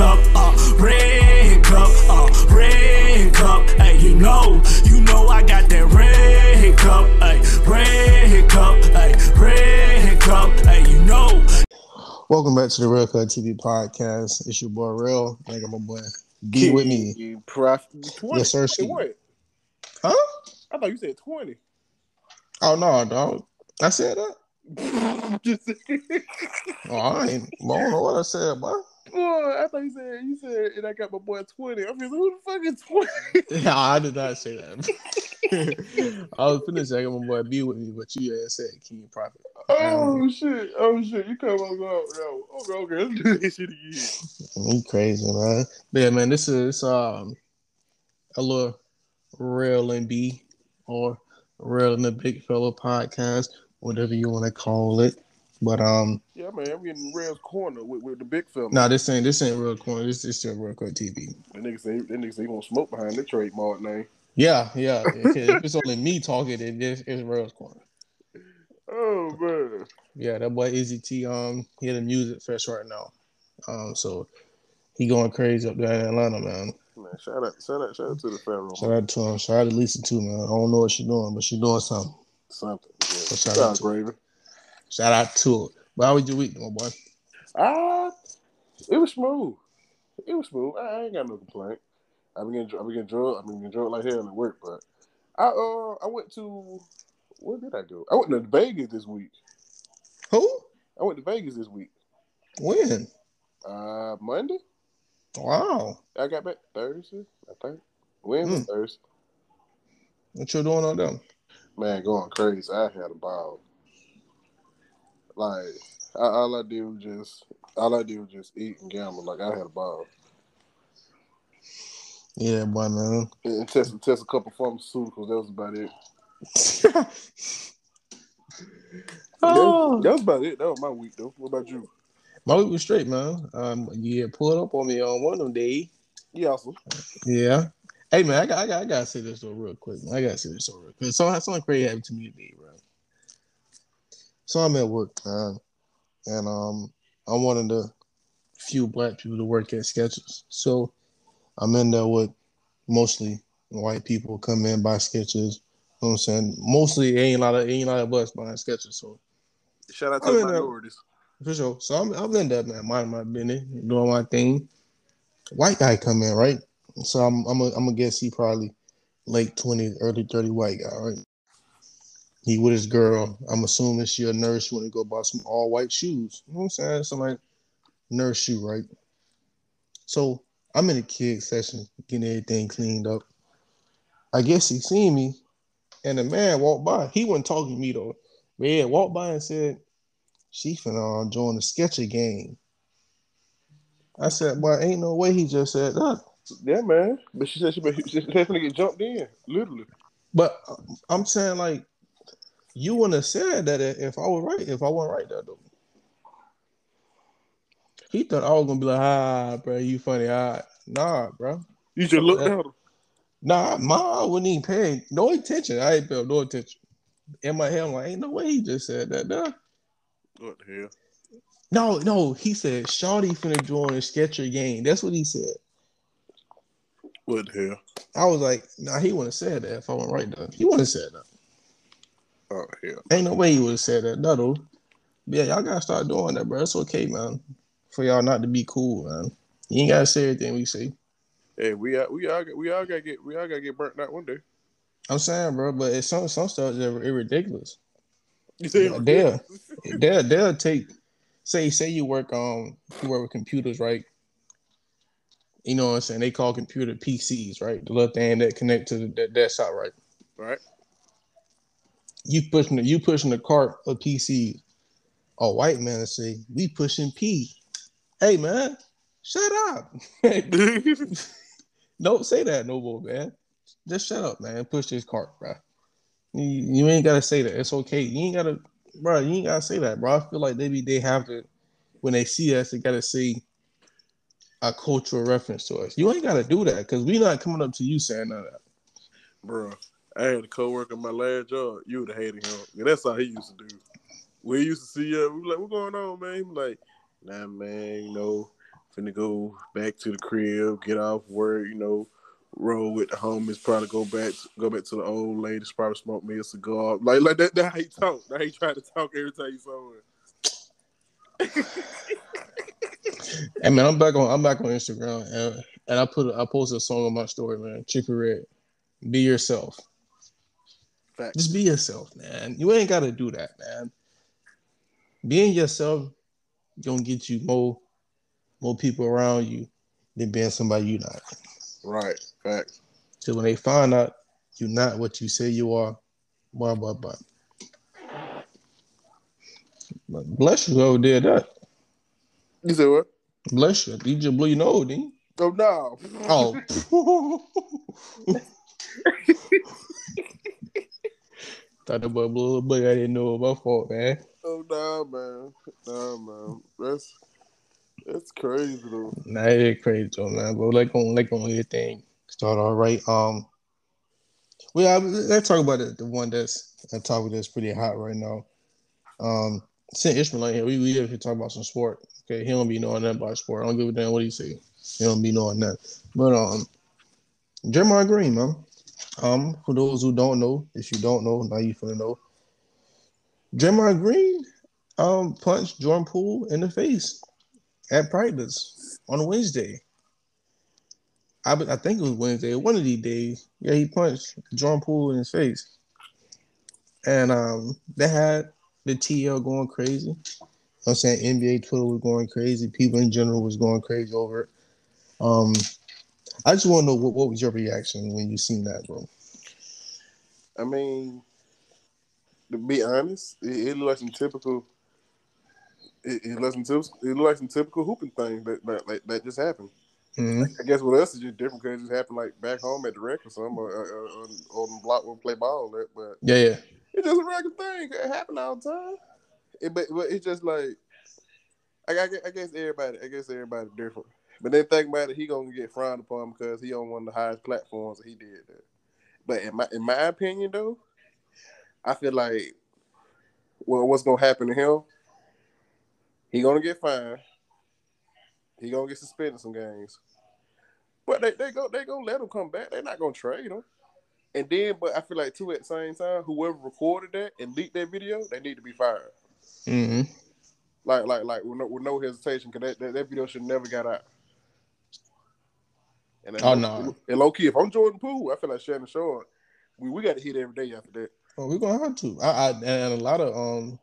cup, uh, red cup, uh, red cup. Hey, you know, you know I got that red cup, hey, red cup, hey, red cup. Hey, you know. Welcome back to the Real Cut TV podcast. It's your boy Real. I got my boy B with me. You prof- 20. Yes, sir, Hey, Ski. what? Huh? I thought you said 20. Oh no, dog. I said that. Oh, I ain't. I don't know what I said, boy. Boy, I thought you said you said and I got my boy 20. I mean, who the fuck is 20? Yeah, I did not say that. I was finished. I got my boy B with me, but you said King Prophet. Oh shit. Oh shit. You come on go. Yo. Okay, okay, let's do this shit again. You crazy, man. But yeah, man, this is um a little real and B or real and the big fellow podcast, whatever you want to call it. But um, Yeah, man, I'm getting Rail's corner with, with the big film. nah, this ain't this ain't real corner. This is still real quick TV. That nigga say that nigga say he won't smoke behind the trademark name. Yeah, yeah. If it's only me talking, then it's, it's real corner. Oh man. Yeah, that boy Izzy T um he had a music fest right now. Um, so he going crazy up there in Atlanta, man. Man, shout out, shout out, shout out to the Pharaoh. Shout out to him. Shout out to Lisa too, man. I don't know what she doing, but she doing something. Something. Yeah. shout Shout out out, to- Graven. Shout out to it. But how was your week, my boy? Ah, it was smooth. It was smooth. I, ain't got no complaint. I've been getting, I've been getting drunk. I've been getting drunk like hell at work, but I uh I went to where did I go? I went to Vegas this week. Who? I went to Vegas this week. When? Uh, Monday. Wow. I got back Thursday. I think Wednesday, Mm. Thursday. What you doing on them? Man, going crazy. I had a ball. Like I, all I did was just all I did was just eat and gamble. Like I had a ball. Yeah, boy, man. And test test a couple pharmaceuticals. That was about it. oh. That was about it. That was my week though. What about you? My week was straight, man. Um, yeah, pulled up on me on one of them days. Yeah, awesome. Yeah. Hey man, I got, I got, I gotta say this though real quick. Man. I gotta say this real quick. So something crazy happened to me today, bro. So I'm at work, man, and um, I'm one of the few black people to work at Skechers. So I'm in there with mostly white people come in buy Skechers. You know what I'm saying? Mostly ain't a lot of ain't a lot of us buying Skechers. So Shout out to the minorities. for sure. So I'm I'm in there, man, minding my business, doing my thing. White guy come in, right? So I'm I'm a, I'm gonna guess he probably late twenties, early thirty white guy, right? He with his girl. I'm assuming she a nurse. She want to go buy some all white shoes. You know what I'm saying? Some like nurse shoe, right? So I'm in the kid session, getting everything cleaned up. I guess he seen me, and the man walked by. He wasn't talking to me though. But yeah, walked by and said, she finna uh, join the sketcher game. I said, boy, ain't no way he just said that. Yeah, man. But she said she been she she gonna get jumped in, literally. But uh, I'm saying, like, you wouldn't have said that if I was right, if I wasn't right there, though. He thought I was gonna be like, ah, bro, you funny. Ah, nah, bro. You should look at down. Nah, ma, I wasn't even paying no attention. I ain't paying no attention. In my head, I'm like, ain't no way he just said that. Nah. What the hell? No, no, he said, Shawty finna join sketcher game. That's what he said. What the hell? I was like, nah, he wouldn't have said that if I went right though. He wouldn't have said that. Oh hell. Ain't no way you would have said that. No, yeah, y'all gotta start doing that, bro. It's okay, man. For y'all not to be cool, man. You ain't gotta say everything we say. Hey, we all we all got we all gotta get we all gotta get burnt out one day. I'm saying, bro, but it's some some stuff is ridiculous. You say Yeah, they'll they'll they'll take say say you work on you work with computers, right? You know what I'm saying? They call computer PCs, right? The little thing that connect to the, the desktop, right? right? You pushing the, you pushing the cart of PC. A white man will say, "We pushing P." Hey man, shut up! Don't say that no more, man. Just shut up, man. Push this cart, bro. You, you ain't gotta say that. It's okay. You ain't gotta, bro. You ain't gotta say that, bro. I feel like they be they have to when they see us, they gotta see a cultural reference to us. You ain't gotta do that because we not coming up to you saying none of that. Bro, I had a coworker in my last job. You would have hated him. Yeah, that's how he used to do. We used to see uh, we like, "What going on, man?" He was like, "Nah, man, you know, finna go back to the crib, get off work, you know, roll with the homies, probably go back go back to the old ladies, probably smoke me a cigar. Like like that that how he talk. That how he try to talk every time he saw him. Hey man, I'm back on I'm back on Instagram and, and I put a, I posted a song on my story, man. Chippy Red. Be yourself. Fact. Just be yourself, man. You ain't gotta do that, man. Being yourself gonna get you more more people around you than being somebody you're not. Right. Fact. So when they find out you're not what you say you are, blah blah blah. But Bless you, whoever did that. You said what? Bless you. You just blew your nose, didn't you? Oh no. Oh. Thought about little bit. I didn't know my fault, man. Oh no, man. No, man. That's that's crazy though. Nah, it is crazy, though, man. But like on like on everything start all right. Um, well, let's talk about it. The one that's a topic that's pretty hot right now. Um, since Ishmael here, we we have to talk about some sport. Okay, he don't be knowing nothing about sport. I don't give a damn what he say. He don't be knowing that. But um, Draymond Green, man. Um, for those who don't know, if you don't know, now you finna know. Draymond Green um punched Jordan Poole in the face at practice on Wednesday. I, I think it was Wednesday, one of these days. Yeah, he punched Jordan Poole in his face. And um they had the TL going crazy. I'm saying NBA Twitter was going crazy. People in general was going crazy over it. Um I just want to know what, what was your reaction when you seen that, bro? I mean, to be honest, it, it looked like some typical. It, it looked some typical. It looked like some typical hooping thing that that, that, that just happened. Mhm. I guess what else is just different because it just happened like back home at the rec or something, or, or, or, or on the block where we play ball. At, but Yeah, yeah. it's just a regular thing. It happen all the time. It, but, but it's just like I, I, I guess everybody. I guess everybody different. But then think about it, he gonna get frowned upon because he on one of the highest platforms that he did that. But in my in my opinion though, I feel like well, what's gonna happen to him? He gonna get fined. He gonna get suspended some games. But they they go they gonna let him come back. They're not gonna trade him. And then, but I feel like too at the same time, whoever recorded that and leaked that video, they need to be fired. hmm Like like like with no, with no hesitation, because that, that that video should never got out. And Oh, no. And low key, if I'm Jordan Poole, I feel like Shannon Short, we, we got to hit every day after that. Well, we're gonna have to. I, I and a lot of um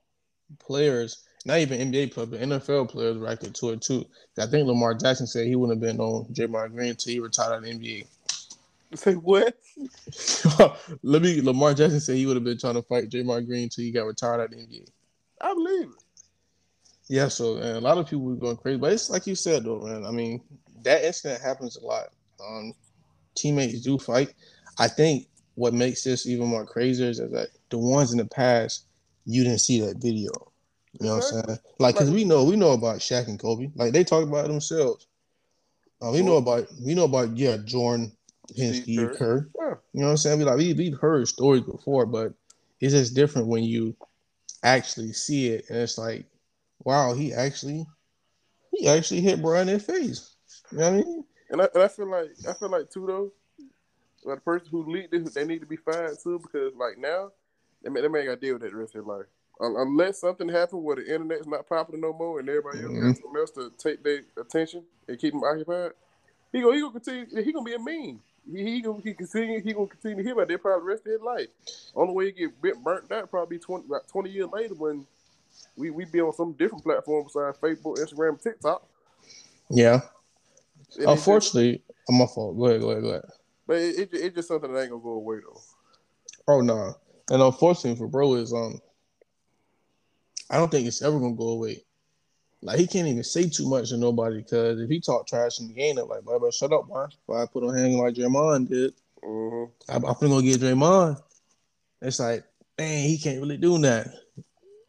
players, not even NBA players, but NFL players reacted to it too. I think Lamar Jackson said he wouldn't have been on Draymond Green until he retired out of the NBA. Say what? Let me. Lamar Jackson said he would have been trying to fight Draymond Green until he got retired out of the NBA. I believe it. Yeah, so and a lot of people were going crazy, but it's like you said though, man. I mean, that incident happens a lot. Um, teammates do fight. I think what makes this even more crazier is that the ones in the past you didn't see that video. You know what I'm saying? Like, cause we know we know about Shaq and Kobe. Like they talk about themselves. Uh, we know about we know about yeah Jordan, and Steve Steve Kerr. Kerr. Yeah. You know what I'm saying? We like we we've heard stories before, but it's just different when you actually see it and it's like, wow, he actually he actually hit Brian in the face. You know what I mean? And I, and I feel like I feel like too though, like the person who leaked it, they need to be fired too because like now, they may, they may got to deal with that the rest of their life. Un- Unless something happened where the internet's not popular no more and everybody else Mhm. has something else to take their attention and keep them occupied, he gonna he gonna continue. He gonna be a meme. He he gonna he continue. He gonna continue to hear about that probably the rest of his life. Only way he get bit burnt out probably twenty about twenty years later when we we be on some different platform besides Facebook, Instagram, TikTok. Yeah. And Unfortunately, I'm my fault. Go ahead, go ahead, go ahead. but it, it, it's just something that ain't gonna go away though. Oh no. And unfortunately for bro is um I don't think it's ever gonna go away. Like he can't even say too much to nobody because if he talk trash in the game, they're like, boy, better shut up, boy. If I put on hang like Draymond did, hmm I'm, I'm finna go get Draymond. It's like, man, he can't really do that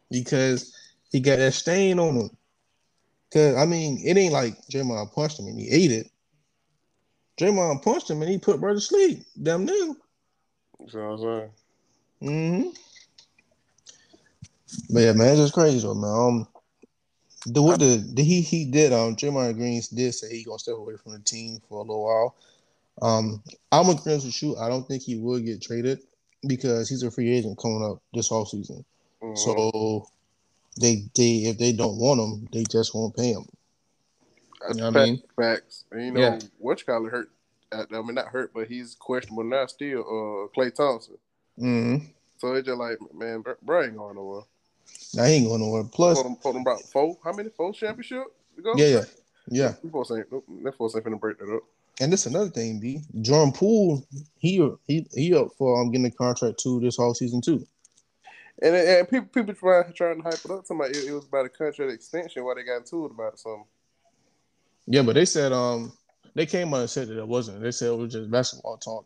because he got that stain on him. Cause I mean, it ain't like Draymond punched him and he ate it. Draymond punched him and he put bro to sleep. Damn near. So I'm saying. hmm But yeah, man, it's just crazy though, man. Um, The what the, the he he did um Draymond Greens did say he gonna step away from the team for a little while. Um, I'm agreeing with you. I don't think he will get traded because he's a free agent coming up this off season. Mhm. So they they if they don't want them, they just won't pay them. That's you know what I mean? Facts. And you know, Yeah. what you hurt. I mean, not hurt, but he's questionable now. Still, uh, Klay Thompson. hmm So it's just like, man, bro, bro ain't going nowhere. I ain't going nowhere. Plus, Put him, put him about four. How many? Four championship? to go? yeah, yeah, yeah. Them folks ain't. That folks ain't finna break that up. And this another thing, B. Jordan Poole, he he he up for um, getting a contract too this whole season too. And, and people people trying trying to hype it up. Somebody it, it was about a contract extension. Why they got into it about it, something? Yeah, but they said um they came out and said that it wasn't. They said it was just basketball talk,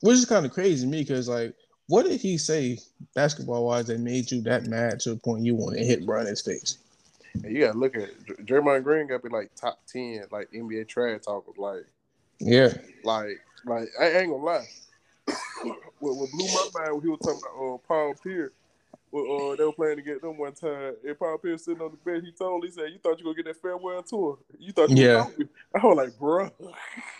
which is kind of crazy to me because like, what did he say basketball wise that made you that mad to the point you want to hit Brian in face? And you gotta look at it. Draymond Green got to be like top ten, like NBA trash talkers, like Yeah, like like I ain't gonna lie. what, what blew my mind when he was talking about uh, Paul Pierce. Well, uh, they were playing to get them one time, and Paul Pierce sitting on the bed. He told, he said, "You thought you gonna get that farewell tour? You thought you Yeah. yeah." I was like, "Bruh,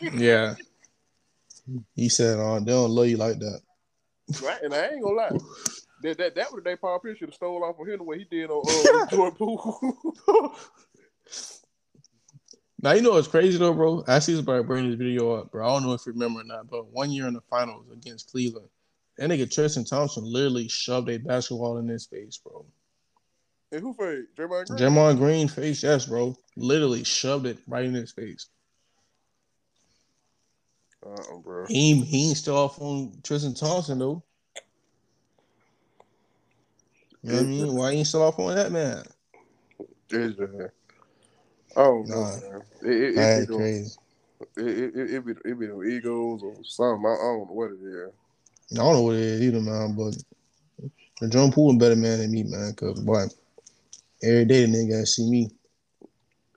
yeah. He said, "Oh, they don't love you like that." right?" And I ain't gonna lie. That that that was the day Paul Pierce should have stole off of him the way he did on uh, Jordan Poole. Now you know what's crazy though, bro. I see somebody bring this video up, bro. I don't know if you remember or not, but one year in the finals against Cleveland, that nigga Tristan Thompson literally shoved a basketball in his face, bro. and who fade? Draymond Green. Draymond Green face, yes, bro. Literally shoved it right in his face. Uh-uh, bro. He he ain't still off on Tristan Thompson though. You know what I mean? Why ain't still off on that man? It's oh no, Nah. man. It, it, it, them- crazy. it, it, it, it be it be them egos or something. I, I don't know what it is. I don't know what it is either, man, but the John Poole a better man than me, man. Cause boy, every day the nigga gotta see me.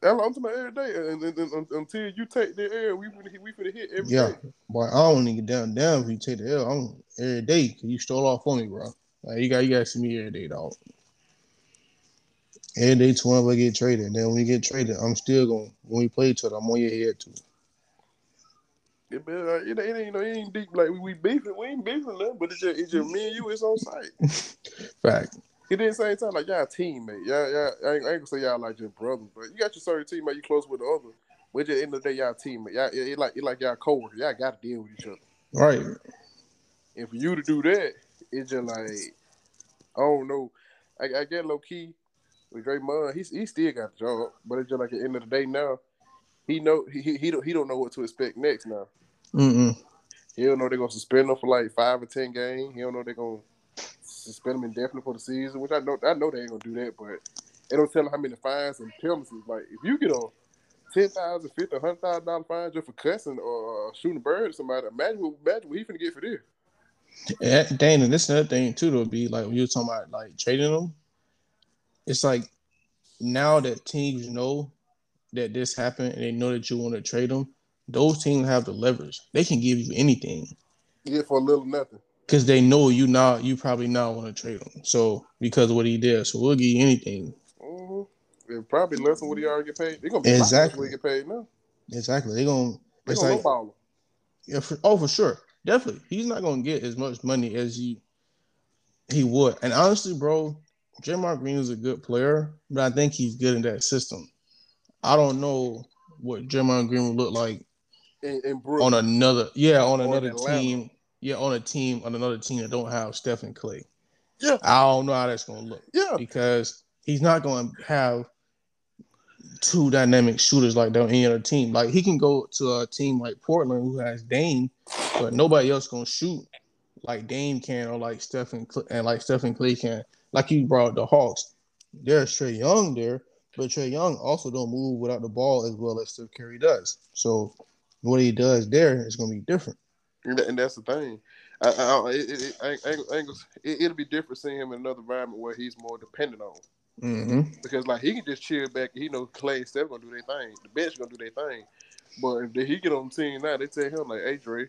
I'm talking about every day, and, and, and, until you take the air, we finna we finna hit every day. Yeah, boy, I don't even get down down if you take the L. I'm every day because you stole off on me, bro. Like you got you gotta see me every day, dog. Every day, to whenever I get traded. And Then when we get traded, I'm still gonna When we play each other, I'm on your head too. It, be, uh, it, it ain't no, it ain't deep like we, we beefing. We ain't beefing nothing, but it's just, it's just me and you. It's on site. Fact. It didn't same time like y'all teammate. Y'all, y'all, I ain't, I ain't gonna say y'all like just brothers, but you got your certain teammate. You close with the other. But at the end of the day, y'all teammate. Y'all, it, it like it like y'all coworkers. Y'all got to deal with each other. Right. And for you to do that, it's just like I don't know. I, I get low key with Draymond. He's he still got the job, but it's just like at the end of the day now, he know he he, he don't he don't know what to expect next now. Mm-mm. He don't know they're gonna suspend him for like five or ten games. He don't know they're gonna suspend him indefinitely for the season, which I know I know they ain't gonna do that, but they don't tell him how many fines and penalties. Like if you get a ten thousand, fifty, hundred thousand dollar fine just for cussing or uh, shooting a bird at somebody, imagine what imagine what he finna get for this. Yeah, Dana, this another thing too. To be like when you're talking about like trading them, it's like now that teams know that this happened and they know that you want to trade them, those teams have the leverage. They can give you anything You get for a little nothing. because they know you not you probably not want to trade him. So because of what he did, so we'll give you anything. Mm-hmm. And probably less than what he already get paid. They're gonna be Exactly. exactly what he get paid now. Exactly. They're gonna They're it's gonna like yeah, for, oh for sure, definitely. He's not gonna get as much money as he he would. And honestly, bro, Draymond Green is a good player, but I think he's good in that system. I don't know what Draymond Green would look like in, in on another yeah on another team yeah on a team on another team that don't have Stephen Klay. Yeah. I don't know how that's gonna look yeah, because he's not going to have two dynamic shooters like that on any other team. Like he can go to a team like Portland who has Dame, but nobody else gonna shoot like Dame can or like Stephen Cl- and like Stephen Klay can. Like you brought the Hawks, there's Trae Young there, but Trae Young also don't move without the ball as well as Steph Curry does. So what he does there is gonna be different. and, that's the thing. I, I, it, it, it, I, ain't- I ain't gonna- it, it'll be different seeing him in another environment where he's more dependent on. Mm-hmm. Because like he can just chill back. He know Klay and Steph gonna do their thing. The bench gonna do their thing. But if he get on the team now, they tell him like, "Hey Dre,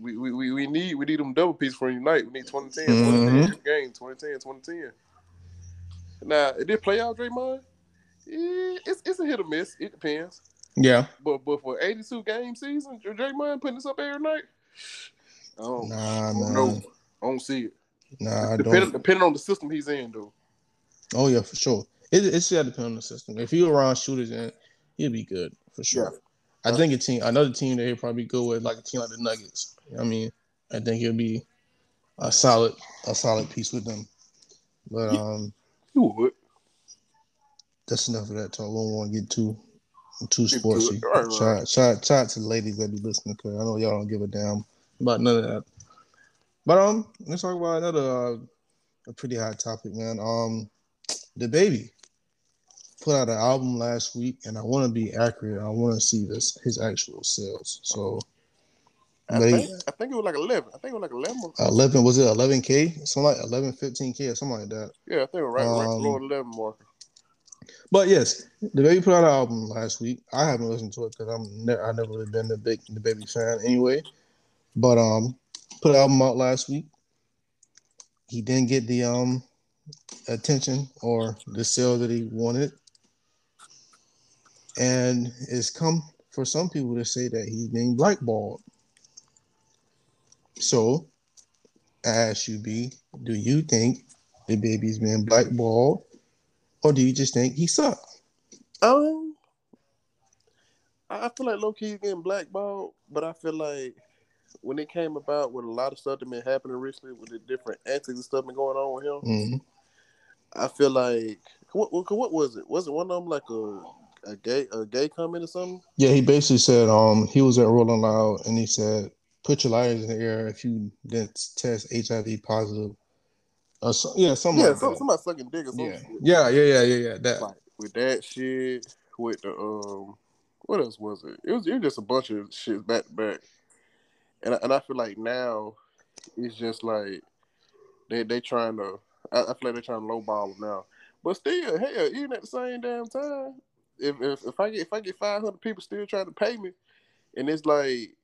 we we, we, we need we need them double piece for unite. We need 2010, 2010 Mhm. game, 2010, 2010." Now, it did play out Draymond. Eh, it's it's a hit or miss. It depends. Yeah. But but for 82 game season, Draymond putting this up every night. Oh Nah, no. I don't see it. Nah, I Depending depending on the system he's in, though. Oh yeah, for sure. It it's got to depend on the system. If you around shooters, and he'll be good for sure. Yeah. I think a team, another team that he'll probably go with, like a team like the Nuggets. I mean, I think he'll be a solid, a solid piece with them. But um, You would. That's enough of that talk. We don't want to get too too sportsy. Right, right. Shout, shout, shout out to the ladies that be listening because I know y'all don't give a damn about none of that. But um, let's talk about another uh, a pretty hot topic, man. Um, DaBaby put out an album last week, and I want to be accurate. I want to see this his actual sales. So I he- think, I think it was like 11. I think it was like 11. 11 was it 11k something like 11 15k or something like that Yeah, I think it was right, right Um, below 11 marker. But yes DaBaby put out an album last week. I haven't listened to it because i'm ne- i never really been the big DaBaby fan anyway. But um put an album out last week. He didn't get the um attention or the sale that he wanted. And it's come for some people to say that he's being blackballed. So I ask you b do you think DaBaby's been blackballed or do you just think he sucked Um, I feel like low key getting blackballed, but I feel like when it came about with a lot of stuff that been happening recently with the different antics and stuff been going on with him, Mhm. I feel like what what, what was it? Was it one of them like a a gay a gay comment or something? Yeah, he basically said um he was at Rolling Loud and he said put your lighters in the air if you didn't test HIV positive. Or so, yeah, something Yeah, like some, somebody sucking dick or something. Yeah. yeah, yeah, yeah, yeah, yeah. That Like with that shit, with the um, what else was it? It was it was just a bunch of shit back to back, and I, and I feel like now it's just like they they trying to. I, I feel like they're trying to lowball him now, but still, hell, even at the same damn time, if if, if I get if I get five hundred people still trying to pay me, and it's like,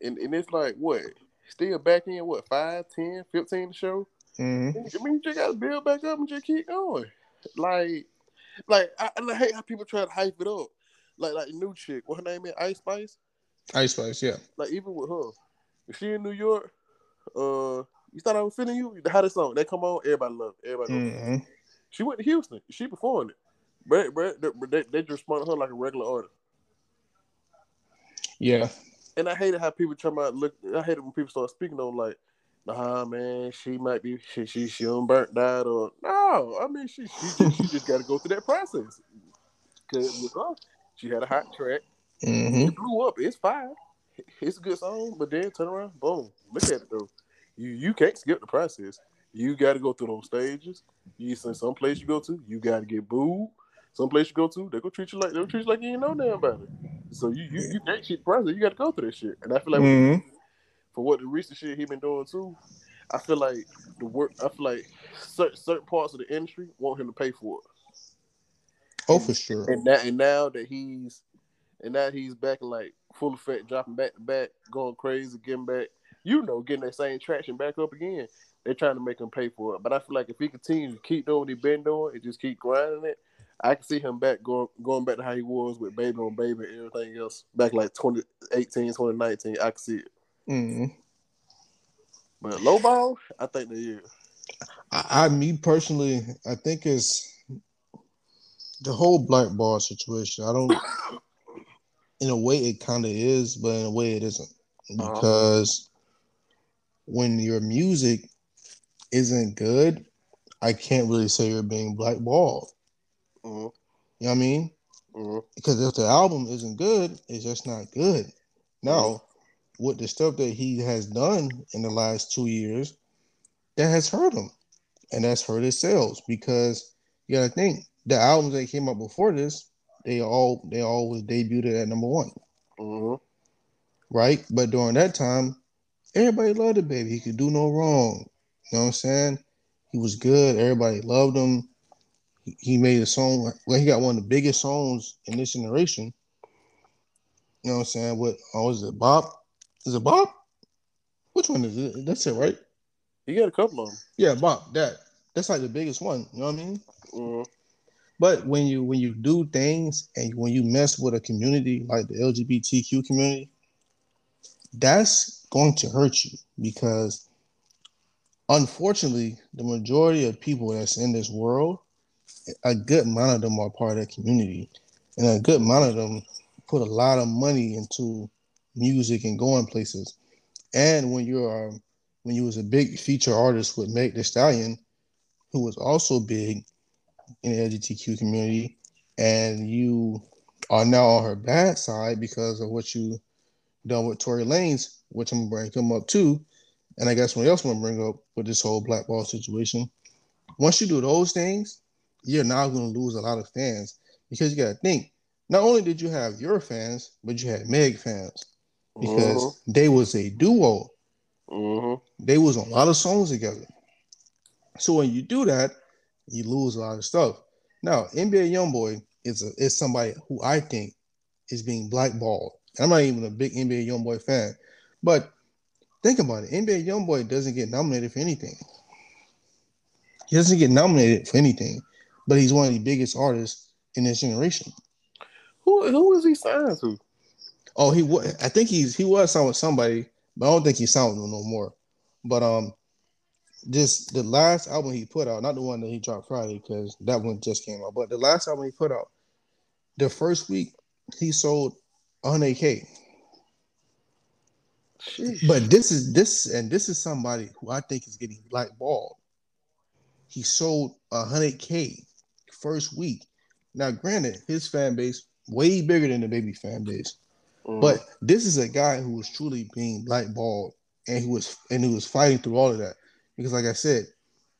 and, and it's like what, still back in what five, ten, fifteen to show. Mhm. I mean, you just gotta build back up and just keep going. Like, like I, and I hate how people try to hype it up. Like, like new chick, what her name is, Ice Spice. Ice Spice, yeah. Like, even with her, if she in New York, uh, you thought I was feeling you. The hottest song they come on, everybody love, it. everybody. Love it. She went to Houston, she performed it, but but they, they, they just responded to her like a regular artist. Yeah. And I hated how people try to look. I hated when people start speaking on like, nah, man, she might be she she she burnt out or no. I mean, she she just, she just got to go through that process. Cause she had a hot track, hmm it blew up. It's fine, it's a good song, but then turn around, boom, look at it though. You you can't skip the process. You got to go through those stages. You some place you go to, you got to get booed. Some place you go to, they go treat you like they treat you like you ain't know nothing about it. So you you you can't cheat the process. You got to go through that shit. And I feel like hmm for what the recent shit he been doing too, I feel like the work. I feel like certain, certain parts of the industry want him to pay for it. Oh, for sure. And that and now that he's and now he's back in like full effect, dropping back to back, going crazy, getting back. You know, getting that same traction back up again. They're trying to make him pay for it. But I feel like if he continues to keep doing what he's been doing and just keep grinding it, I can see him back going going back to how he was with Baby on Baby and everything else back like 2018, 2019. I can see it. Hmm But low ball, I think they is. I, I, me personally, I think it's the whole black ball situation. I don't, in a way, it kind of is, but in a way, it isn't Uh-huh. because when your music isn't good, I can't really say you're being blackballed. Mhm. You know what I mean? Mhm. Because if the album isn't good, it's just not good. Now, with the stuff that he has done in the last two years, that has hurt him, and that's hurt his sales because you got to think the albums that came out before this, they all they all was debuted at number one, Mhm. right? But during that time, everybody loved DaBaby. He could do no wrong. You know what I'm saying? He was good. Everybody loved him. He- He made a song. Well, he got one of the biggest songs in this generation. You know what I'm saying? What? Oh, is it BOP? Is it BOP? Which one is it? That's it, right? He got a couple of them. Yeah, BOP. That that's like the biggest one. You know what I mean? Mhm. But when you when you do things and when you mess with a community like the LGBTQ community, that's going to hurt you because unfortunately, the majority of people that's in this world, a good amount of them are part of that community, and a good amount of them put a lot of money into music and going places. And when you're um, when you was a big feature artist with Meg The Stallion, who was also big in the LGBTQ community, and you are now on her bad side because of what you done with Tory Lanez, which I'm gonna bring him up too. And I guess what else I'm gonna bring up with this whole blackball situation. Once you do those things, you're now gonna lose a lot of fans because you gotta think. Not only did you have your fans, but you had Meg fans because Mhm. they was a duo. Mhm. They was a lot of songs together. So when you do that, you lose a lot of stuff. Now, NBA YoungBoy is a, is somebody who I think is being blackballed. I'm not even a big NBA YoungBoy fan, but think about it. NBA YoungBoy doesn't get nominated for anything. He doesn't get nominated for anything, but he's one of the biggest artists in this generation. Who who is he signed to? Oh, he was. I think he's he was signed with somebody, but I don't think he's signed with them no more. But um, just the last album he put out, not the one that he dropped Friday because that one just came out, but the last album he put out, the first week he sold 100k. Sheesh. But this is this and this is somebody who I think is getting blackballed. He sold 100k first week. Now, granted, his fan base way bigger than DaBaby fan base. Mhm. But this is a guy who was truly being blackballed and who was and who was fighting through all of that. Because like I said,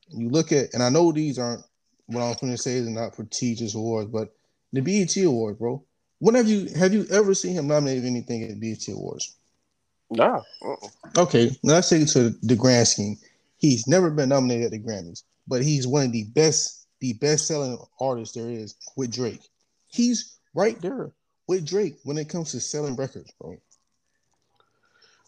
you look at and I know these aren't what I'm gonna say is not prestigious awards, but the BET Award, bro. When have you have you ever seen him nominated anything at the BET Awards? nah. Uh-uh. Okay, now let's take it to the grand scheme. He's never been nominated at the Grammys, but he's one of the best, the best selling artists there is with Drake. He's right there with Drake when it comes to selling records, bro.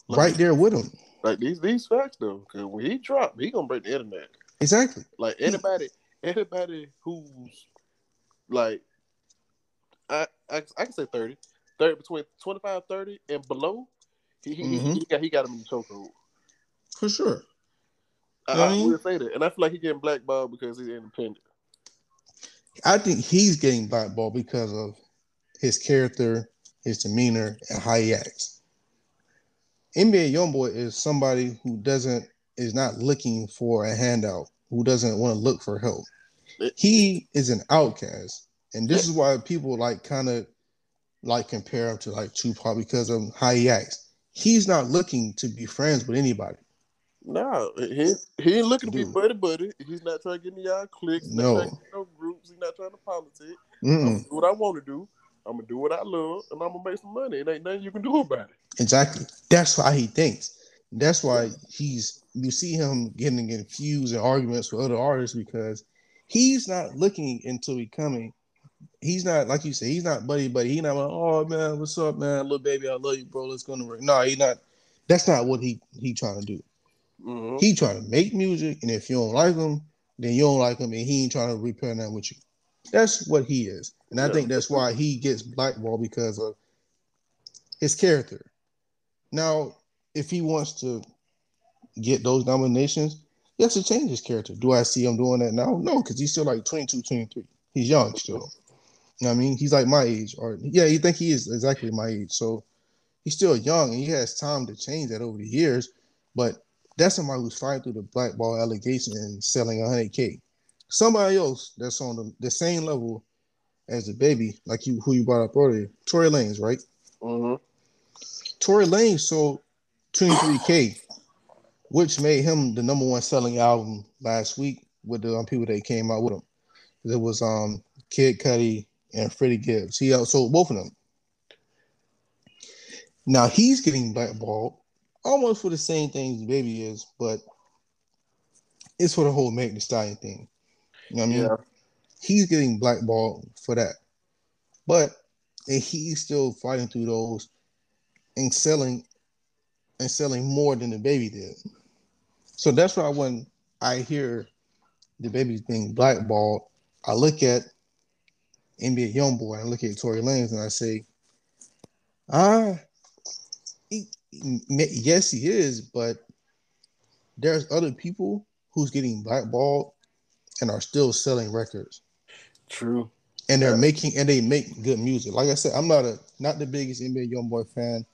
Right there with him. Like these these facts though, because when he dropped, he gonna break the internet. Exactly. Like anybody, anybody who's like, I, I I can say 30, 30 between 25, 30 and below, he he, he, Mhm. he got he got him in the chokehold. For sure. I, I I mean? say that, and I feel like he getting blackballed because he's independent. I think he's getting blackballed because of his character, his demeanor, and how he acts. NBA YoungBoy is somebody who doesn't is not looking for a handout, who doesn't want to look for help. He is an outcast, and this is why people like kind of like compare him to like Tupac because of how he acts. He's not looking to be friends with anybody. No, he he ain't looking to be Dude. buddy buddy. He's not trying to get in y'all. He's No. not trying to get no groups. He's not trying to politic. What I want to do. I'm gonna do what I love, and I'm gonna make some money. It ain't nothing you can do about it. Exactly. That's why he thinks. That's why he's you see him getting confused in arguments with other artists because he's not looking into becoming. He's not like you say. He's not buddy buddy. He's not like, oh man, what's up, man, little baby, I love you, bro. Let's go to work. No, he's not. That's not what he he trying to do. Mhm. He trying to make music, and if you don't like him, then you don't like him, and he ain't trying to repair nothing with you. That's what he is, and I Yeah. think that's why he gets blackballed because of his character. Now, if he wants to get those nominations, he has to change his character. Do I see him doing that now? No, because he's still like 22, 23. He's young still. You know I mean? He's like my age, or yeah, you think he is exactly my age. So he's still young and he has time to change that over the years. But that's somebody who's fighting through the blackball allegation and selling 100K. Somebody else that's on the, the same level as DaBaby, like you who you brought up earlier, Tory Lanez, right? Mhm. Tory Lanez sold 23K, which made him the number one selling album last week with the um, people that came out with him. It was um Kid Cudi and Freddie Gibbs. He outsold both of them. Now he's getting blackballed almost for the same things Baby is, but it's for the whole Meg the Stallion thing. You know what I mean? Yeah. He's getting blackballed for that. But and he's still fighting through those and selling and selling more than DaBaby did. So that's why when I hear DaBaby's being blackballed, I look at NBA YoungBoy, and I look at Tory Lanez and I say, ah, he- yes, he is, but there's other people who's getting blackballed and are still selling records. True. and they're Yeah. making and they make good music. Like I said, I'm not a not the biggest NBA YoungBoy fan,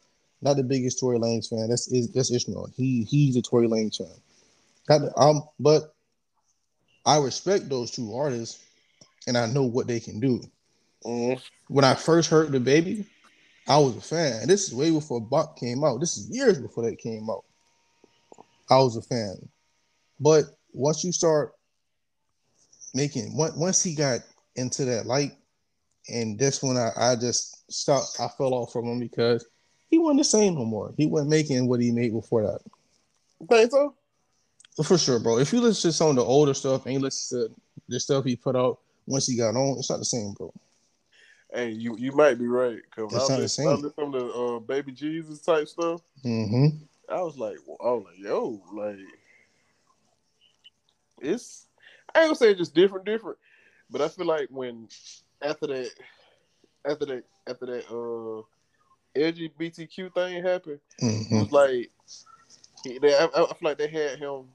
not the biggest Tory Lanez fan. That's is that's Ishmael. He he's a Tory Lanez fan. Not the- um, but I respect those two artists, and I know what they can do. Mm. When I first heard DaBaby, I was a fan. This is way before Bach came out. This is years before that came out. I was a fan, but once you start making once once he got into that light, and that's when I, I just stopped. I fell off from him because he wasn't the same no more. He wasn't making what he made before that. Think so? For sure, bro. If you listen to some of the older stuff and you listen to the stuff he put out once he got on, it's not the same, bro. Hey, you you might be right. Cause I the was listening to some of the uh, baby Jesus type stuff. Mm-hmm. I was like, I was like, yo, like it's. I ain't gonna say it's just different, different, but I feel like when after that, after that, after that, uh, LGBTQ thing happened, it Mm-hmm. was like he, they, I, I feel like they had him.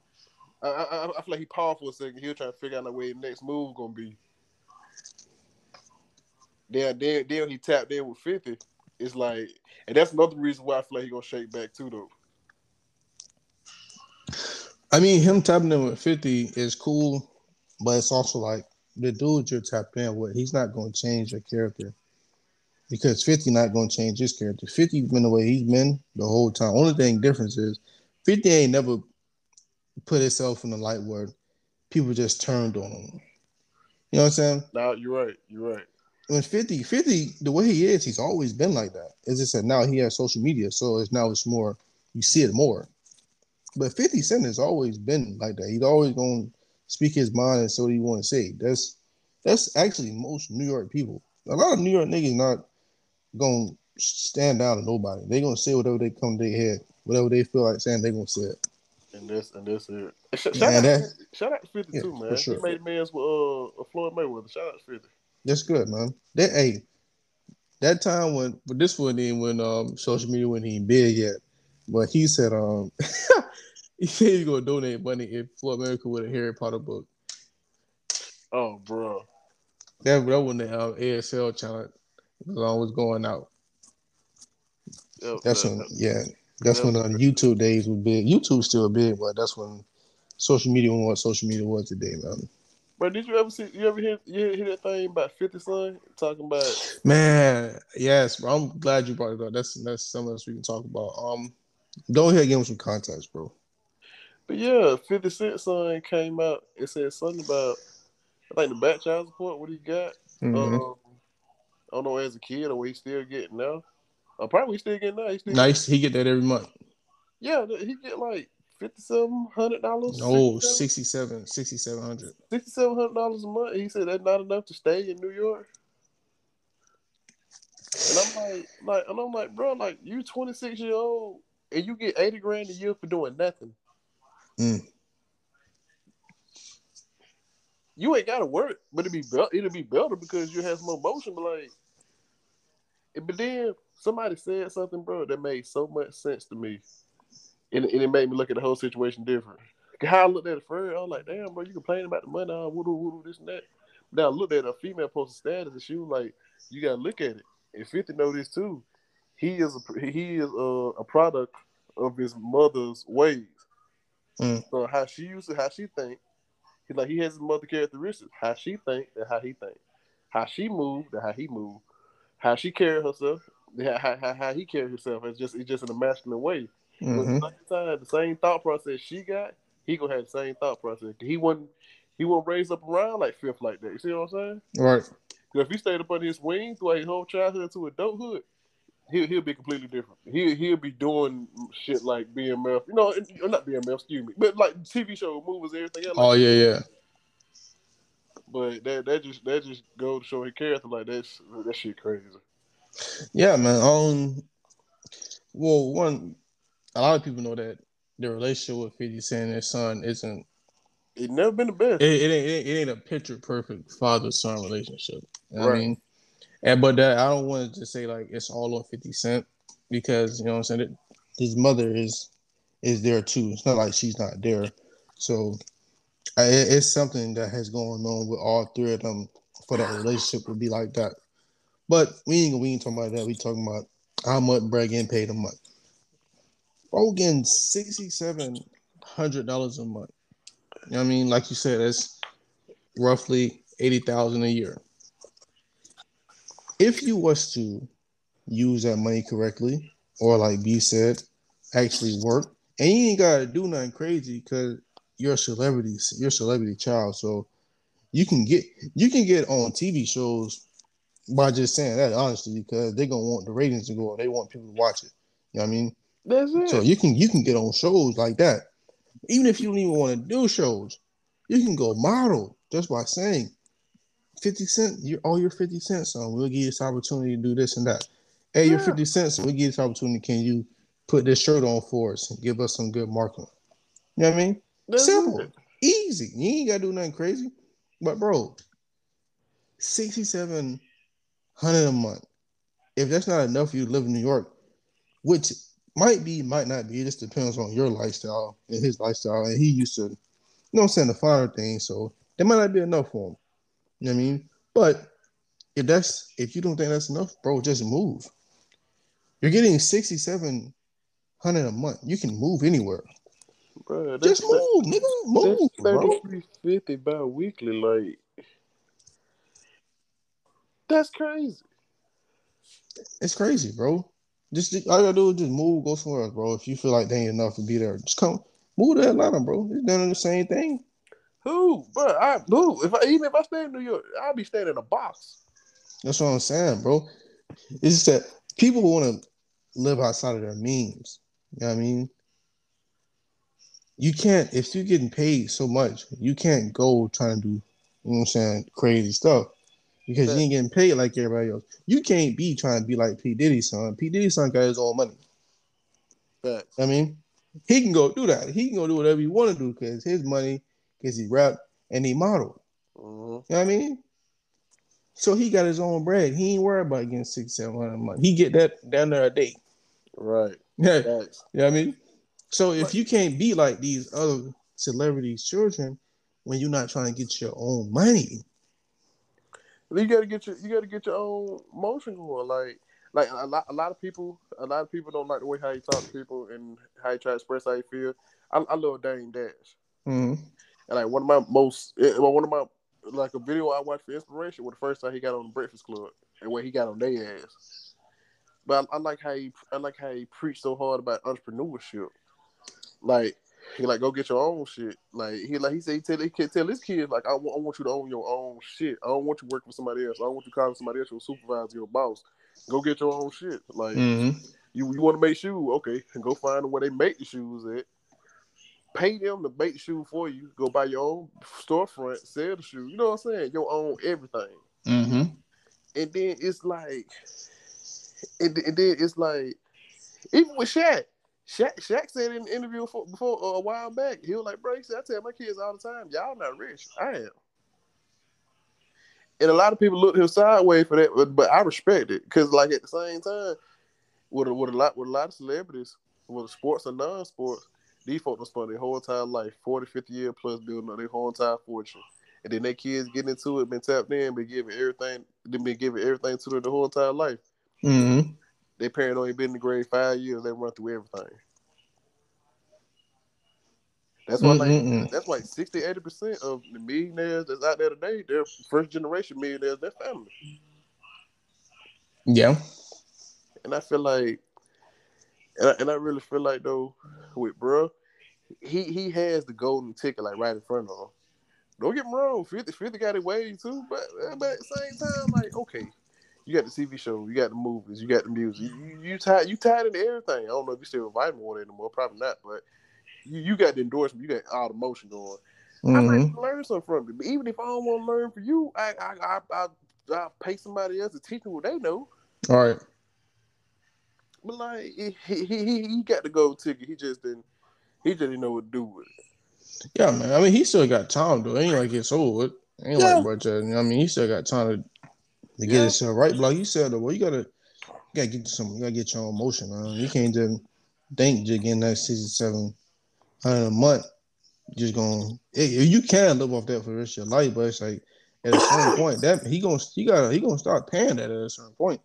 I, I, I feel like he paused for a second. He was trying to figure out the way the next move gonna be. Then, then, then he tapped in with fifty. It's like, and that's another reason why I feel like he gonna shake back too, though. I mean, him tapping in with 50 is cool, but it's also like the dude you're tapped in with, he's not going to change your character because 50 not going to change his character. 50 been the way he's been the whole time. Only thing difference is 50 ain't never put himself in the light where people just turned on him. You know what I'm saying? Now you're right. You're right. When 50, 50, the way he is, he's always been like that. It's just that now he has social media, so it's now it's more you see it more. But 50 Cent has always been like that. He's always gonna speak his mind and say what he want to say. That's that's actually most New York people. A lot of New York niggas not gonna stand down to nobody. They gonna say whatever they come to their head, whatever they feel like saying. They gonna say it. And this and this it. Sh- shout, Yeah, out, that- shout out to Fifty Yeah, too, for man. sure. He made man's with uh Floyd Mayweather. Shout out to Fifty. That's good, man. That hey, that time when but this wasn't even when um social media wasn't even big yet. But he said um he said he's gonna donate money if Floyd America with a Harry Potter book. Oh, bro. That that when the um, ASL challenge was always going out. Yep, That's that- when yeah. That's when uh, YouTube days was big. YouTube's still big, but that's when social media was what social media was today, man. Bro, did you ever see? You ever hear? You hear that thing about Fifty Son talking about? Man, yes, bro. I'm glad you brought it up. That's that's something else we can talk about. Um, go ahead, give him some context, bro. But yeah, Fifty Cent son came out. It said something about I think the back child support. What he got? Mhm. Um, I don't know as a kid or what he still getting now. Uh, probably still getting now. He still Nice, he get that every month. Yeah, he get like fifty seven hundred dollars. No, 67, 6700. sixty seven hundred dollars a month. He said that's not enough to stay in New York. And I'm like, like, and I'm like, bro, like you twenty six year old and you get eighty grand a year for doing nothing. Mm. You ain't gotta work, but it'll be it'll be better because you have more motion. But like, but then somebody said something, bro, that made so much sense to me, and, and it made me look at the whole situation different. How I looked at it first, I was like, damn, bro, you complaining about the money, uh, woo woo this and that. Now I looked at a female posted status, and she was like, you gotta look at it. And Fifty know this too. He is a he is a, a product of his mother's ways. Mm. So how she used to, how she think, he like he has his mother characteristics. How she think and how he think. How she move and how he move. How she carry herself. How, how, how, he carry himself. It's just it's just in a masculine way. But Mhm. at the same time, the same thought process she got, he gonna have the same thought process. He wasn't he wasn't raised up around like fifth like that. You see what I'm saying? Right. if he stayed up under his wing throughout his whole childhood to adulthood, he'll he'll be completely different. He he'll be doing shit like BMF, you know, not BMF, excuse me, but like TV show, movies, everything else. Oh yeah, yeah. But that that just that just go to show his character like that's that shit crazy. Yeah, man. Um, well, one, a lot of people know that the relationship with Fifty Cent and his son isn't It never been the best. It, it, ain't, it ain't a picture perfect father son relationship. What I Right. mean, and but that I don't want to just say like it's all on Fifty Cent because you know what I'm saying. His mother is is there too. It's not like she's not there. So I, it's something that has going on with all three of them for that relationship to be like that. But we ain't we ain't talking about that. We talking about how much Brad getting paid a month. Bro sixty seven hundred dollars a month. You know what I mean? Like you said, that's roughly eighty thousand a year. If you was to use that money correctly, or like B said, actually work, and you ain't gotta do nothing crazy because you're a celebrity, you're a celebrity child, so you can get you can get on TV shows by just saying that honestly, because they're gonna want the ratings to go. They want people to watch it. You know what I mean? That's it. So you can you can get on shows like that. Even if you don't even want to do shows, you can go model just by saying 50 cent, you're all your 50 cents on. We'll give you this opportunity to do this and that. Hey, you're 50 cents, we'll give you this opportunity. Can you put this shirt on for us and give us some good marketing? You know what I mean? That's Simple. it. Easy. You ain't gotta do nothing crazy. But bro, 6700 a month. If that's not enough for you to live in New York, which might be, might not be, it just depends on your lifestyle and his lifestyle. And he used to, you know what I'm saying, the finer thing. So that might not be enough for him. You know what I mean? But if that's if you don't think that's enough, bro, just move. You're getting 6700 a month. You can move anywhere. Bro, Just move, nigga. Move, That's bro. thirty three fifty bi-weekly. Like that's crazy. It's crazy, bro. Just all you gotta do is just move, go somewhere else, bro. If you feel like they ain't enough to be there, just come move to Atlanta, bro. It's doing the same thing. Who? But I who? If I even if I stay in New York, I'll be staying in a box. That's what I'm saying, bro. It's just that people want to live outside of their means. You know what I mean? You can't if you're getting paid so much, you can't go trying to do, you know what I'm saying, crazy stuff. Because you ain't getting paid like everybody else. You can't be trying to be like P. Diddy's son. P. Diddy's son got his own money. But I mean, he can go do that. He can go do whatever he want to do because his money, because he rap and he model. mhm. You know what I mean? So he got his own bread. He ain't worried about getting six, seven hundred a month. He get that down there a day. right. Yeah, you know what I mean? So if you can't be like these other celebrities' children when you're not trying to get your own money, You gotta get your you gotta get your own motion going. Like like a lot a lot of people a lot of people don't like the way how you talk to people and how you try to express how you feel. I, I love Dame Dash. Mhm. And like one of my most eh, one of my like a video I watched for inspiration was the first time he got on the Breakfast Club and where he got on their ass. But I, I like how he I like how he preached so hard about entrepreneurship. Like he like go get your own shit. Like he like he said he tell he can tell his kids like I want, I want you to own your own shit. I don't want you working for somebody else. I don't want you calling somebody else your supervisor, your boss. Go get your own shit. Like Mhm. you you want to make shoes, okay? And go find where they make the shoes at. Pay them to make shoe for you. Go buy your own storefront, sell the shoe. You know what I'm saying? Your own everything. Mhm. And then it's like, and, and then it's like, even with Shaq, Shaq, Shaq said in an interview before, before uh, a while back, he was like, "Bro, he said, I tell my kids all the time, y'all not rich. I am." And a lot of people look him sideways for that, but, but I respect it because, like, at the same time, with a, with a lot with a lot of celebrities, whether sports or non-sports, these folks don't spend their whole entire life, 40, 50 years plus, building up their whole entire fortune. And then their kids getting into it, been tapped in, been giving everything, they been giving everything to them the whole entire life. Mhm. Their parent only been in the grade five years, they run through everything. That's why, like, that's why 60, 80 percent of the millionaires that's out there today, they're first generation millionaires, their family. Yeah. And I feel like, and I, and I really feel like though, with bro, he he has the golden ticket like right in front of him. Don't get me wrong, 50, 50 got it way too, but but at the same time, like okay, you got the TV show, you got the movies, you got the music, you you, tied you tied into everything. I don't know if you still with Vitamin Water anymore, probably not, but you, you got the endorsement, you got all the motion going. I Mhm. might learn something from you, but even if I don't want to learn from you, I I I I, I pay somebody else to teach me what they know. All right. But like he he he, he got the gold ticket. He just didn't he just didn't know what to do with it. Yeah, man. I mean, he still got time though. Ain't like it's old. Ain't Yeah. like but uh, I mean, he still got time to, to get Yeah. himself right. But like you said, though, well, you gotta, you gotta get some, you gotta get your own motion, man. You can't just think just getting that sixty-seven hundred a month. Just going, you can live off that for the rest of your life, but it's like at a certain point that he gonna, he gotta, he gonna start paying that at a certain point.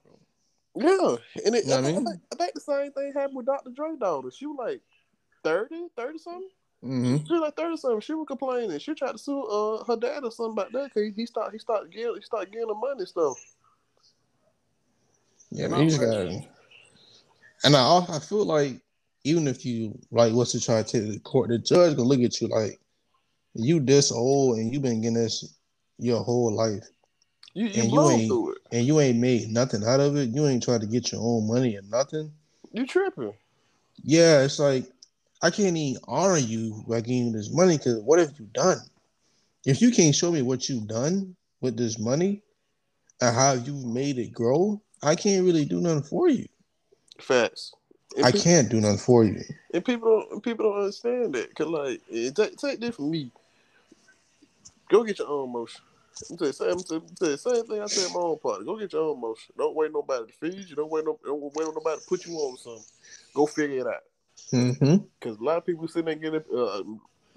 Yeah, and it, You know I, think, mean? I, think, I think the same thing happened with Dr. Dre daughter. She was like 30, 30 something. hmm She was like 30 something. She was complaining. She tried to sue uh, her dad or something about that because he started he started getting he started getting the money stuff. Yeah, man, you just gotta. And I, I feel like even if you like what's to try to take to court, the judge gonna look at you like you this old and you been getting this your whole life, You you And you ain't- and you ain't made nothing out of it. You ain't tried to get your own money or nothing. You tripping. Yeah, it's like I can't even honor you by giving you this money because what have you done? If you can't show me what you've done with this money and how you've made it grow, I can't really do nothing for you. Facts. And I can't do nothing for you. And people don't people don't understand that. Cause like take take this from me. Go get your own motion. I'm you, same, you, same thing I said in my own part. Go get your own motion. Don't wait nobody to feed you. Don't wait no don't wait on nobody to put you on something. Go figure it out. Hmm Because a lot of people sitting there getting uh,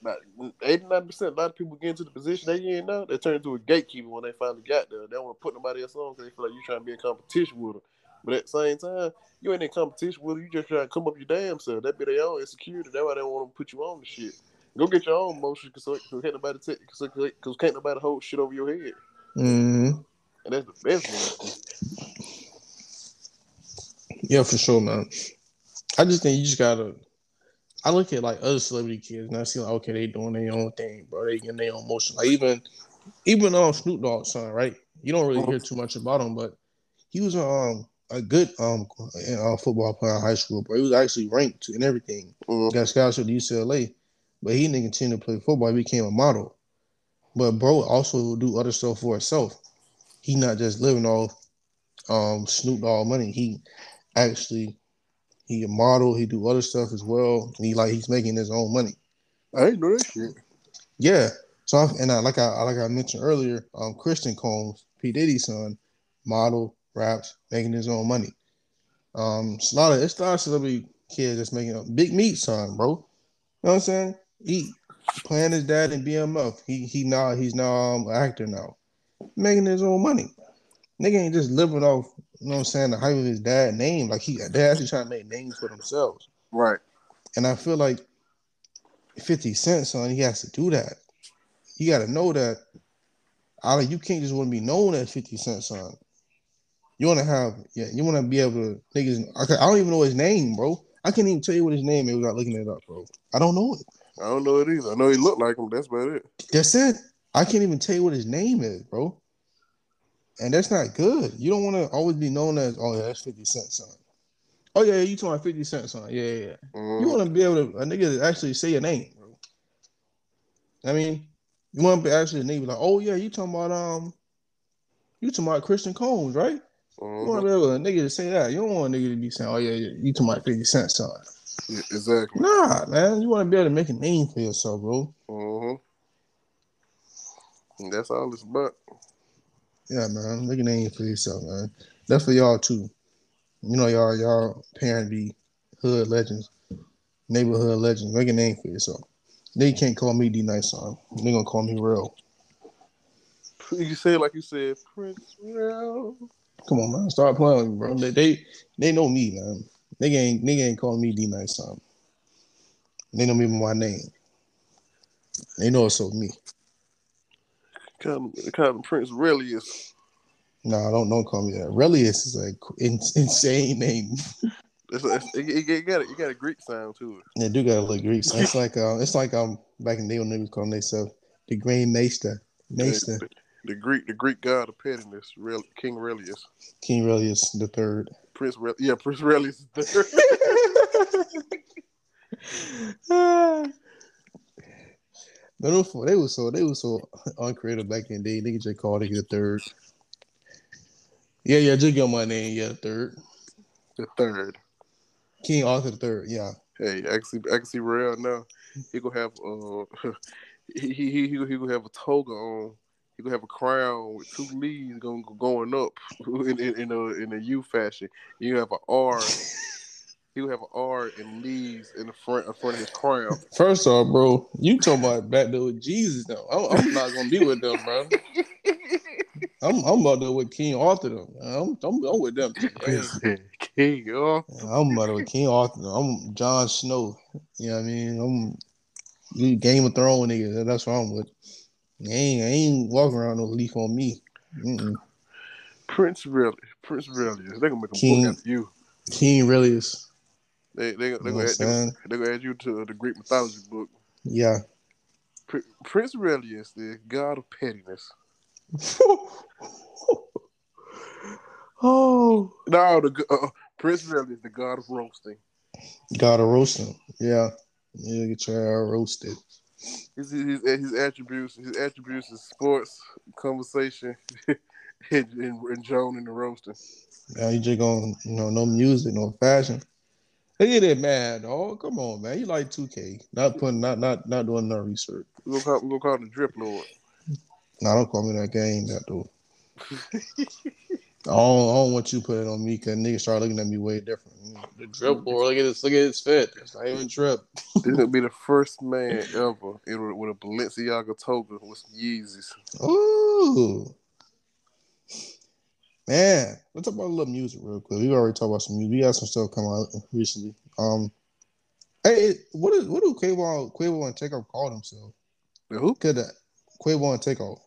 about 89 percent. A lot of people get into the position they in now. They turn into a gatekeeper when they finally got there. They don't want to put nobody else on because they feel like you're trying to be in competition with them. But at the same time, you ain't in competition with them. You just trying to come up your damn self. That be their own insecurity. That's why they want to put you on the shit. Go get your own motion because can't nobody take because can't nobody hold shit over your head. hmm And that's the best one. Yeah, for sure, man. I just think you just gotta. I look at like other celebrity kids and I see like, okay, they doing their own thing, bro. They getting their own motion. Like even, even um Snoop Dogg son, right? You don't really hear too much about him, but he was um a good um uh, football player in high school, bro. He was actually ranked and everything. Mhm. Got scholarship to UCLA, but he didn't continue to play football. He became a model. But bro also do other stuff for himself. He not just living off um Snoop Dogg money. He actually he a model. He do other stuff as well. And he like he's making his own money. I ain't know that shit. Yeah. So I, and I, like I like I mentioned earlier, um, Christian Combs, P Diddy's son, model, raps, making his own money. Um, it's a lot of it's a lot of celebrity kids that's making a Big Meech son, bro. You know what I'm saying? He playing his dad in BMF. He he now he's now um, an actor now, making his own money. Nigga ain't just living off, you know what I'm saying, the hype of his dad name. Like he they actually trying to make names for themselves. Right. And I feel like 50 Cent, son, he has to do that. You got to know that I, you can't just want to be known as 50 Cent, son. You want to have, yeah, you want to be able to, niggas, I, I don't even know his name, bro. I can't even tell you what his name is without looking it up, bro. I don't know it. I don't know it either. I know he looked like him. That's about it. That's it. I can't even tell you what his name is, bro. And that's not good. You don't want to always be known as, oh, yeah, that's 50 Cent, son. Oh, yeah, you talking 50 Cent, son. Yeah, yeah, yeah. Mhm. You want to be able to a nigga to actually say your name, bro. I mean, you want to be actually a nigga like, oh yeah, you talking about um, you talking about Christian Combs, right? You Mhm. want to be able a nigga to say that. You don't want a nigga to be saying, oh yeah, yeah you talking about Fifty Cent son. Yeah, exactly. Nah, man, you want to be able to make a name for yourself, bro. Mm-hmm. That's all it's about. Yeah, man, make a name for yourself, man. That's for y'all too. You know, y'all, y'all parent be hood legends, neighborhood legends. Make a name for yourself. They can't call me D Nice son. They gonna call me real. You say it like you said, Prince Real. Come on, man. Start playing with me, bro. They they, they know me, man. They ain't nigga ain't calling me D Nice son. They know me by my name. They know it's so me. Kind of, Prince Relius. No, nah, don't don't call me that. Relius is like in, insane name. It's, it's, it, it, it got a, it got a Greek sound to it. They do got a little Greek. So it's like uh, it's like um back in the day when niggas calling themselves the Grand Maester, Maester, The, the Greek, the Greek god of pettiness, Rel, King Relius, King Relius the third. Prince Rel, yeah, Prince Relius the third. No, for- they was so they was so uncreative back in the day. Niggas just called it the third. Yeah, yeah, just get my name. Yeah, third. the third. King Arthur the third. Yeah, Hey, I can see I can see Rail now. He gonna have uh he he he he gonna have a toga on. He gonna have a crown with two leaves going going up in in, in a in a U fashion. You have an R. He gonna have an R and leaves in the front in front of his crown. First off, bro, you talking about back there with Jesus though. I'm, I'm not gonna be with them, bro. I'm I'm about to with King Arthur though. I'm I'm, I'm with them. King, oh. I'm about to with King Arthur. though. I'm Jon Snow. You know what I mean? I'm you Game of Thrones nigga. That's what I'm with. I ain't, I ain't walking around no leaf on me. Mm-mm. Prince Relish. Prince Relish. They gonna make a King. book after you. King really is. They they they gonna add, they, they gonna add you to the Greek mythology book. Yeah. Pr- Prince Relius, the god of pettiness. oh. No, the uh, Prince Relius, the god of roasting. God of roasting. Yeah. Yeah, get your hair roasted. His, his his attributes his attributes is sports, conversation, and, and, and Joan in the roasting. Now you just gonna, you know, no music, no fashion. Look at that man, dog. Come on, man. You like 2K. Not putting not not not doing no research. We're gonna call, we're gonna call him the drip lord. Nah, don't call me that game that dude. I don't, I don't want you to put it on me because niggas start looking at me way different. The drip lord, look at this, look at his fit. It's not even drip. This gonna be the first man ever in, with a Balenciaga toga with some Yeezys. Ooh. Man, let's talk about a little music real quick. We already talked about some music. We got some stuff coming out recently. Um, hey, what is what do Quavo, Quavo and Takeoff call themselves? Who? Could that Quavo and Takeoff?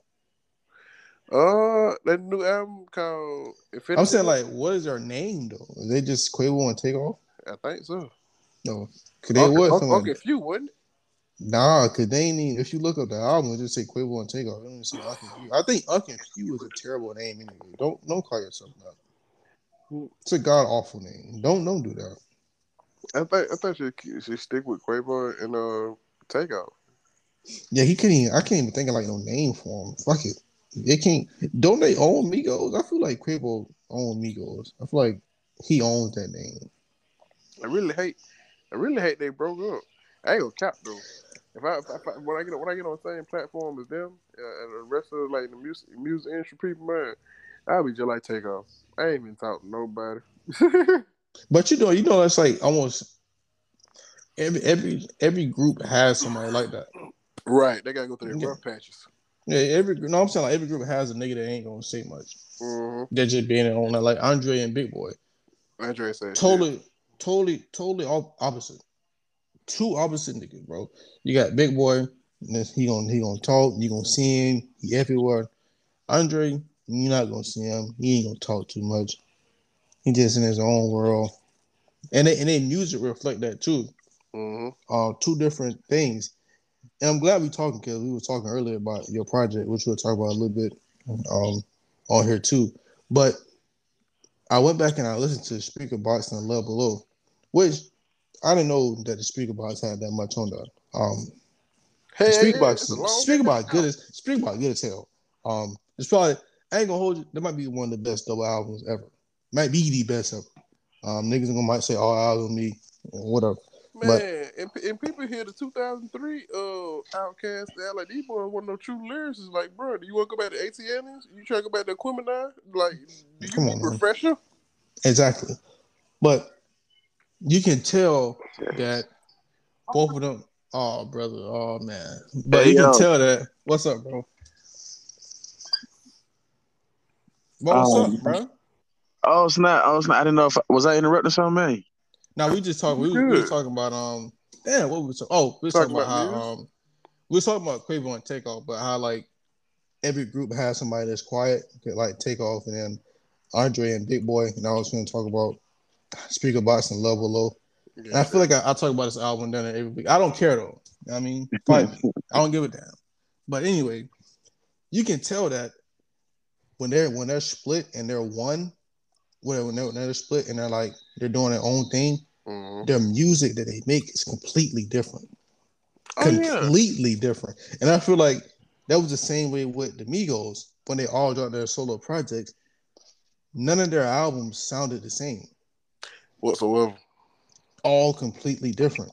Uh, that new album called Infinity. I'm saying like, what is their name though? Is they just Quavo and Takeoff? I think so. No, could they Uncle, was Uncle, something Uncle Few, wasn't it? Nah, cause they ain't even, if you look up the album, just say Quavo and Takeoff. Don't even say Uncle Q. I think Uncle Q is a terrible name anyway. Don't don't call yourself that. It's a god awful name. Don't don't do that. I think I thought she she stick with Quavo and uh Takeoff. Yeah, he can't even I can't even think of like no name for him. Fuck it. They can't don't they own Migos? I feel like Quavo own Migos. I feel like he owns that name. I really hate I really hate they broke up. I ain't gonna cap though. If I, if I when I get when I get on the same platform as them uh, and the rest of like the music music industry people, man, I'll be just like take off. I ain't even talk to nobody. But you know, you know, that's like almost every every every group has somebody like that. right, they gotta go through their Yeah. rough patches. Yeah, every no, I'm saying like every group has a nigga that ain't gonna say much. hmm They're just being on that, like Andre and Big Boi. Andre said, Totally, totally, totally op- opposite. Two opposite niggas, bro. You got Big Boi, and he gonna he gonna talk. You gonna see him. He everywhere. Andre, you're not gonna see him. He ain't gonna talk too much. He just in his own world, and they, and their music reflect that too. hmm uh, two different things. And I'm glad we talking because we were talking earlier about your project, which we'll talk about a little bit um, on here too. But I went back and I listened to Speakerboxxx and Love Below, which I didn't know that the Speakerboxxx had that much on that. Um, Hey, the Speakerboxxx, Speaker Box, good as Speakerboxxx, good as hell. Um, it's probably I ain't gonna hold you. That might be one of the best double albums ever. Might be the best ever. Um, niggas gonna might say all albums me, whatever. Man, But- and, and people hear the 2003 uh OutKast, they act like these boys want no true lyrics. It's like, bro, do you want to go back to ATLiens? You trying to go back to Aquemini? Like, do you Come need on, man. Exactly. But you can tell that both of them, oh brother, oh man. But Hey, you yo. can tell that. What's up, bro? What's Um, up, bro? Oh snap! Oh it's not. I didn't know if was I interrupting something, man. Now we just talking. We, we were talking about um. Damn, what we talking? Oh, we were Talking talking about, about how um. We were talking about Quavo and Takeoff, but how like every group has somebody that's quiet, like Takeoff, and then Andre and Big Boi. And I was going to talk about Speakerboxxx and Love Below. And I feel like I, I talk about this album done every week. I don't care though. I mean, fight me. I don't give a damn. But anyway, you can tell that when they're when they're split and they're one, when when they're, when they're split and they're like they're doing their own thing, Mhm. their music that they make is completely different. Oh, yeah. completely different. And I feel like that was the same way with the Migos when they all dropped their solo projects. None of their albums sounded the same. Whatsoever. all completely different.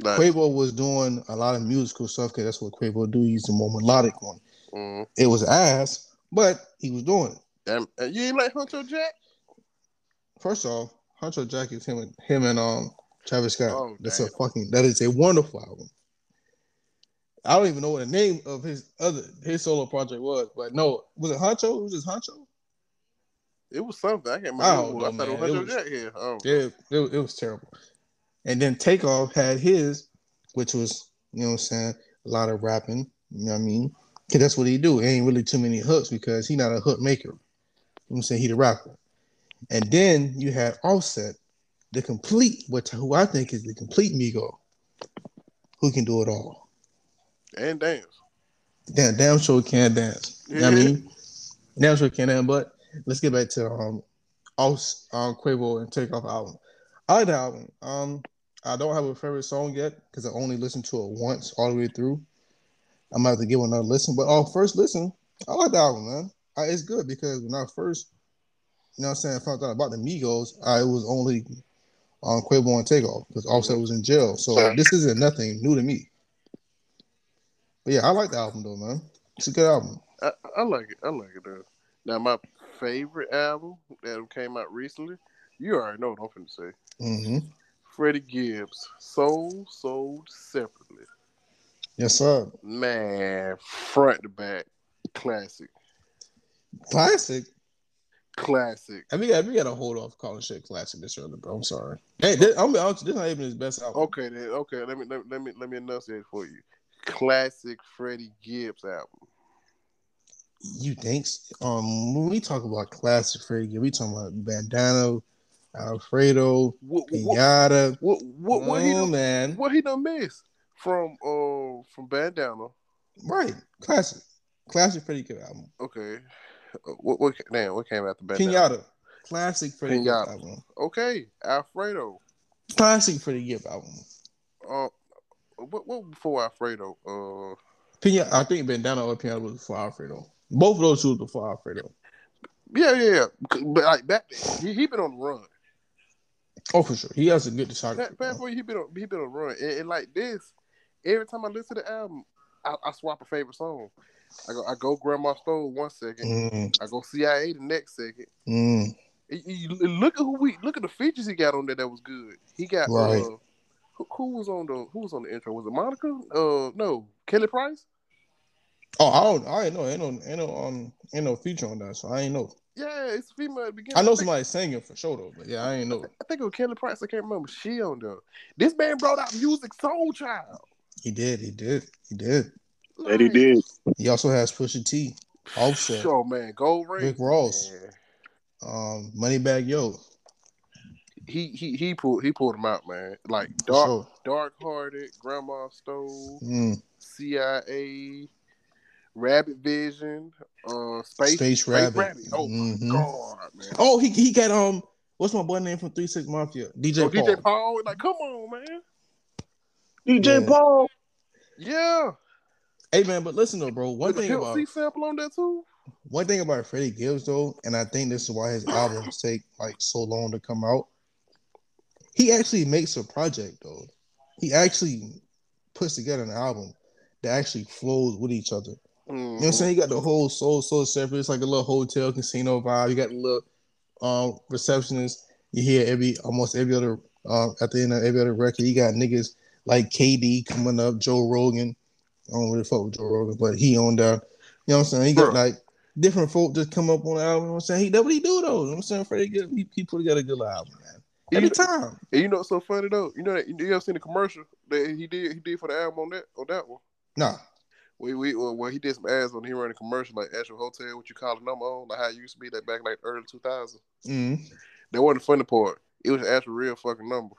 Like, Quavo was doing a lot of musical stuff because that's what Quavo do. He's the more melodic one. mm, It was ass, but he was doing it. and, and you ain't like Huncho Jack? First off, Huncho Jack is him and him and um Travis Scott. Oh, That's damn. a fucking that is a wonderful album. I don't even know what the name of his other his solo project was, but no, was it Huncho? It was just Huncho? It was something. I can't remember. Oh, I what don't know, I thought it was man. It was- here. Oh, Yeah, it, it was terrible. And then Takeoff had his, which was, you know what I'm saying, a lot of rapping, you know what I mean? Cause that's what he do. It ain't really too many hooks because he not a hook maker. You know what I'm saying? He the rapper. And then you had Offset, the complete, which who I think is the complete Migo, who can do it all. and dance. Damn, damn sure can't dance. You know what I mean? Damn sure can dance. But let's get back to um, Oss, um Quavo and Takeoff album. I like the album. Um, I don't have a favorite song yet because I only listened to it once all the way through. I'm gonna have to give another listen. But on first listen, I like the album, man. I, it's good because when I first, you know what I'm saying, found out about the Migos, I it was only on Quavo and Takeoff because Offset was in jail. So this isn't nothing new to me. But yeah, I like the album though, man. It's a good album. I, I like it. I like it though. Now my favorite album that came out recently, you already know what I'm finna say. hmm Freddie Gibbs, Soul Sold Separately. Yes, sir. Man, front to back, classic, Classic. classic. I mean, yeah, we got to hold off calling shit classic this early, bro. I'm sorry. Hey, this, I'm be honest, this not even his best album. Okay, then. Okay, let me let, me- let me let me enunciate for you. Classic Freddie Gibbs album. You think? Um, when we talk about classic Freddie, we talking about Bandana, Alfredo, What what Pinata. what, what, what he oh, done, man, what he done miss from uh from Bandana? right? Classic, classic Freddie Gibbs album. Okay, Uh, what what damn what came after Bandana? Pinata, classic Freddie album. Okay, Alfredo. Classic Freddie Gibbs album. Uh, what what before Alfredo? Uh, Pinata, I think Bandana or Pinata was before Alfredo. Both of those two were for Alfredo. yeah, yeah, yeah. But like that, he he been on the run. Oh, for sure. He has a good back bro. before he been on he been on the run, and, and like this, every time I listen to the album, I, I swap a favorite song. I go I go Grandma Stole one second. Mm, I go CIA the next second. mm. Look at who we look at the features he got on there that was good. He got Right. uh, who, who was on the who was on the intro? Was it Monica? Uh, no, Kelly Price. Oh, I don't. I ain't know. Ain't no. Ain't no. Um. Ain't no feature on that. So I ain't know. Yeah, it's female at the beginning. I know think- somebody singing for sure though, but yeah, I ain't know. I think it was Kelly Price. I can't remember. She on there. This man brought out Musiq Soulchild. He did. He did. He did. That he did. He also has Pusha T, Offset, Sure, man. Gold ring. Rick Ross. Man. um, Moneybagg Yo. He he he pulled he pulled him out, man. Like dark sure. dark hearted, Grandma Stole, Mm, CIA, Rabbit Vision, uh, Space Space Rabbit. Oh Mhm. my god, man. Oh, he he got um. What's my boy name from Three Six Mafia? DJ So Paul. DJ Paul, like, come on, man. DJ Yeah. Paul. Yeah. Hey man, but listen though, bro. One With thing Pimp about C sample on that too. one thing about Freddie Gibbs though, and I think this is why his albums take like so long to come out. He actually makes a project though. He actually puts together an album that actually flows with each other. You know what I'm saying? You got the whole soul soul separate. It's like a little hotel casino vibe. You got the little um receptionist. You hear every almost every other um at the end of every other record. You got niggas like KD coming up, Joe Rogan. I don't really fuck with Joe Rogan, but he on there. You know what I'm saying? He got Bruh. like different folk just come up on the album. You know what I'm saying? He that what he do though. You know what I'm saying? Freddie Gibbs, he, he put together a good album, man. You Every know- time. And you know what's so funny though? You know that you ever seen the commercial that he did he did for the album on that on that one? Nah. We we well, well he did some ads when he ran a commercial like actual hotel, what you call a number on, like how it used to be like back like early two thousand. Mm. That wasn't the funny part. It was an actual real fucking number.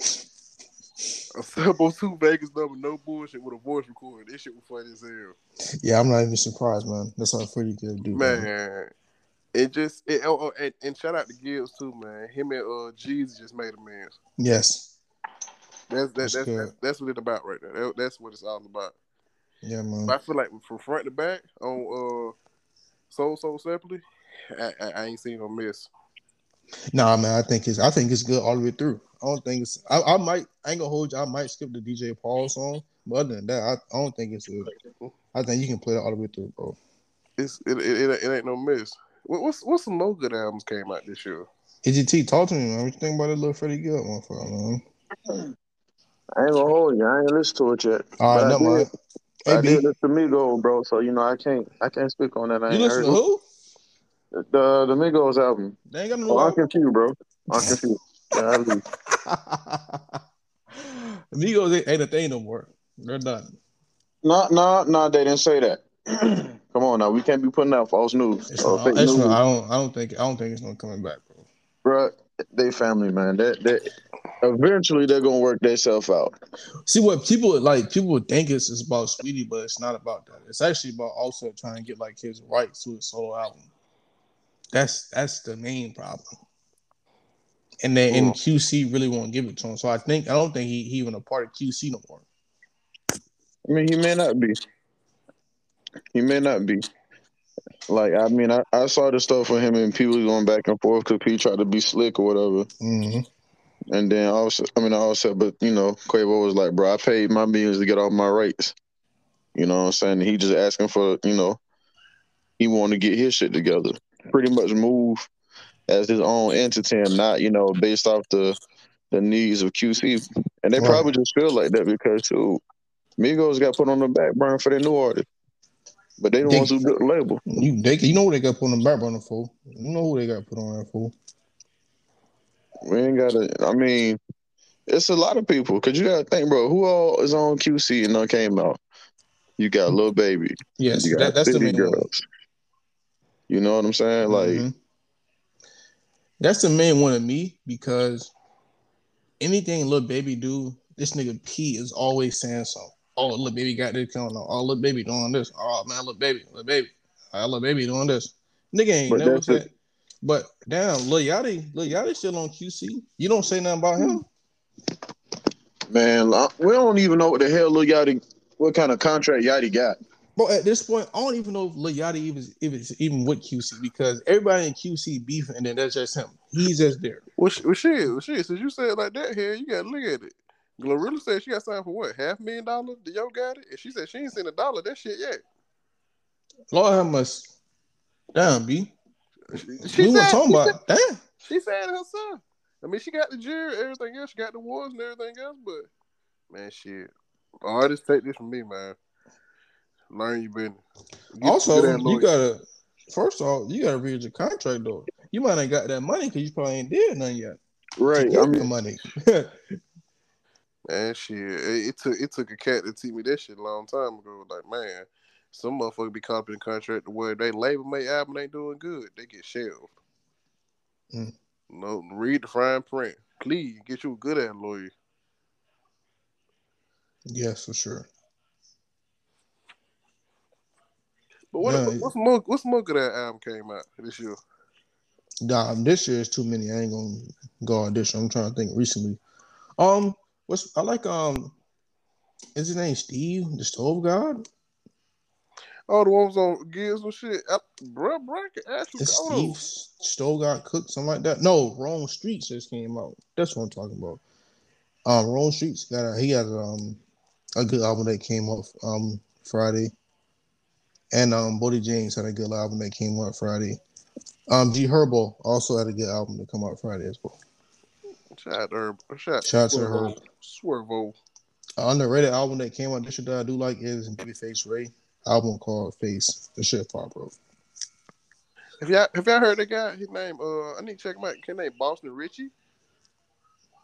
A simple two Vegas number, no bullshit with a voice recorder. This shit was funny as hell. Yeah, I'm not even surprised, man. That's how Freddie Gibbs do. Man. It just it, oh, oh, and, and shout out to Gibbs too, man. Him and uh Jeezy just made amends. Yes. That's that, That's that's that's, that's what it's about right there. That- that's what it's all about. Yeah, man. But I feel like from front to back on uh Soul Sold Separately, I, I, I ain't seen no miss. Nah, man, I think it's I think it's good all the way through. I don't think it's. I, I might. I ain't gonna hold you. I might skip the DJ Paul song, but other than that, I, I don't think it's. I think you can play it all the way through, bro. It's it, it, it, it ain't no miss. What, what's what's some more good albums came out this year? EGT, talk to me, man. What you think about that little Freddie Gibbs motherfucker, man? I ain't gonna hold you. I ain't listened to it yet. All right, But I never did- I did B, listen to Migos, bro. So you know I can't I can't speak on that. I you ain't listen heard to who? it. the the Migos album. They ain't got no Oh, I'm album. confused, bro. I'm confused. Yeah, I leave. Amigos ain't, ain't a thing no more. They're done. No, no, no. They didn't say that. Come on now, we can't be putting out false news It's or not, it's news, not, I don't. I don't think. I don't think it's not coming back, bro. bro. They family, man. That that eventually they're gonna work themselves out. See what people like. People think it's, it's about Saweetie, but it's not about that. It's actually about also trying to get like his rights to his solo album. That's that's the main problem. And then and QC really won't give it to him. So I think I don't think he, he even a part of QC no more. I mean, he may not be. He may not be. Like, I mean, I, I saw the stuff with him and people going back and forth because he tried to be slick or whatever. Mm-hmm. And then also, I mean, I also, but you know, Quavo was like, bro, I paid my millions to get all my rights. You know what I'm saying? He just asking for, you know, he wanted to get his shit together. Pretty much move as his own entity and not, you know, based off the the needs of QC. And they Right. probably just feel like that because too, Migos got put on the back burner for their new artist. But they the They- ones who built the label. You they you know who they got put on the back burner for. You know who they got put on there for. We ain't gotta I mean, it's a lot of people. Cause you gotta think, bro, who all is on QC and none came out? You got Lil Baby. Yes, You got that, that's the main one. You know what I'm saying? Like, Mhm. that's the main one of me because anything Lil Baby do, this nigga P is always saying so. Oh, Lil Baby got this going on. Oh, Lil Baby doing this. Oh man, Lil Baby, Lil Baby, oh, Lil Baby doing this. Nigga ain't But never said. But damn, Lil Yachty, Lil Yachty still on QC. You don't say nothing about him. man, we don't even know what the hell Lil Yachty, what kind of contract Yachty got. But at this point, I don't even know if Lil Yachty even if it's even with QC because everybody in QC beefing, and then that's just him. He's just there. Well, sh- well shit, well, shit. Since you said it like that, here you got to look at it. Glorilla said she got signed for what, half million dollars? The yo got it, and she said she ain't seen a dollar that shit yet. Lord have mercy. Damn, B. She, we weren't talking she about damn. Eh? She said it herself. I mean, she got the jury, everything else. She got the awards and everything else. But man, shit, artists take this from me, man. Learn your business. Get Also, you gotta first off, you gotta read your contract though. You might ain't got that money because you probably ain't did nothing yet. Right. I the mean, money. Man, shit, it, it took it took a cat to teach me that shit a long time ago. Like, man, some motherfucker be caught up in the contract where they label make album ain't doing good, they get shelved. Mm. No, read the fine print. Please get you a good ass lawyer. yes, for sure. But what, Yeah. what's more what's more good that album came out this year? Nah, this year is too many. I ain't gonna go on this. year. I'm trying to think recently. Um, what's I like um is his name Steve, the stove god? Oh, the ones on Gears and shit. I, bruh, bruh, I can ask you. It's. Steve Stove God Cook, something like that. No, Wrong Streets just came out. That's what I'm talking about. Um, Wrong Streets got a he got um a good album that came out um Friday, and um Boldy James had a good album that came out Friday. Um, G Herbo also had a good album to come out Friday as well. Shout out to. Shout, Shout out to Swervo. her. Swervo. An underrated album that came out this year that I do like is Babyface Ray album called Face. The shit pop, bro. Have y'all have y'all heard that guy? His name uh I need to check him out. His name Boston Richey.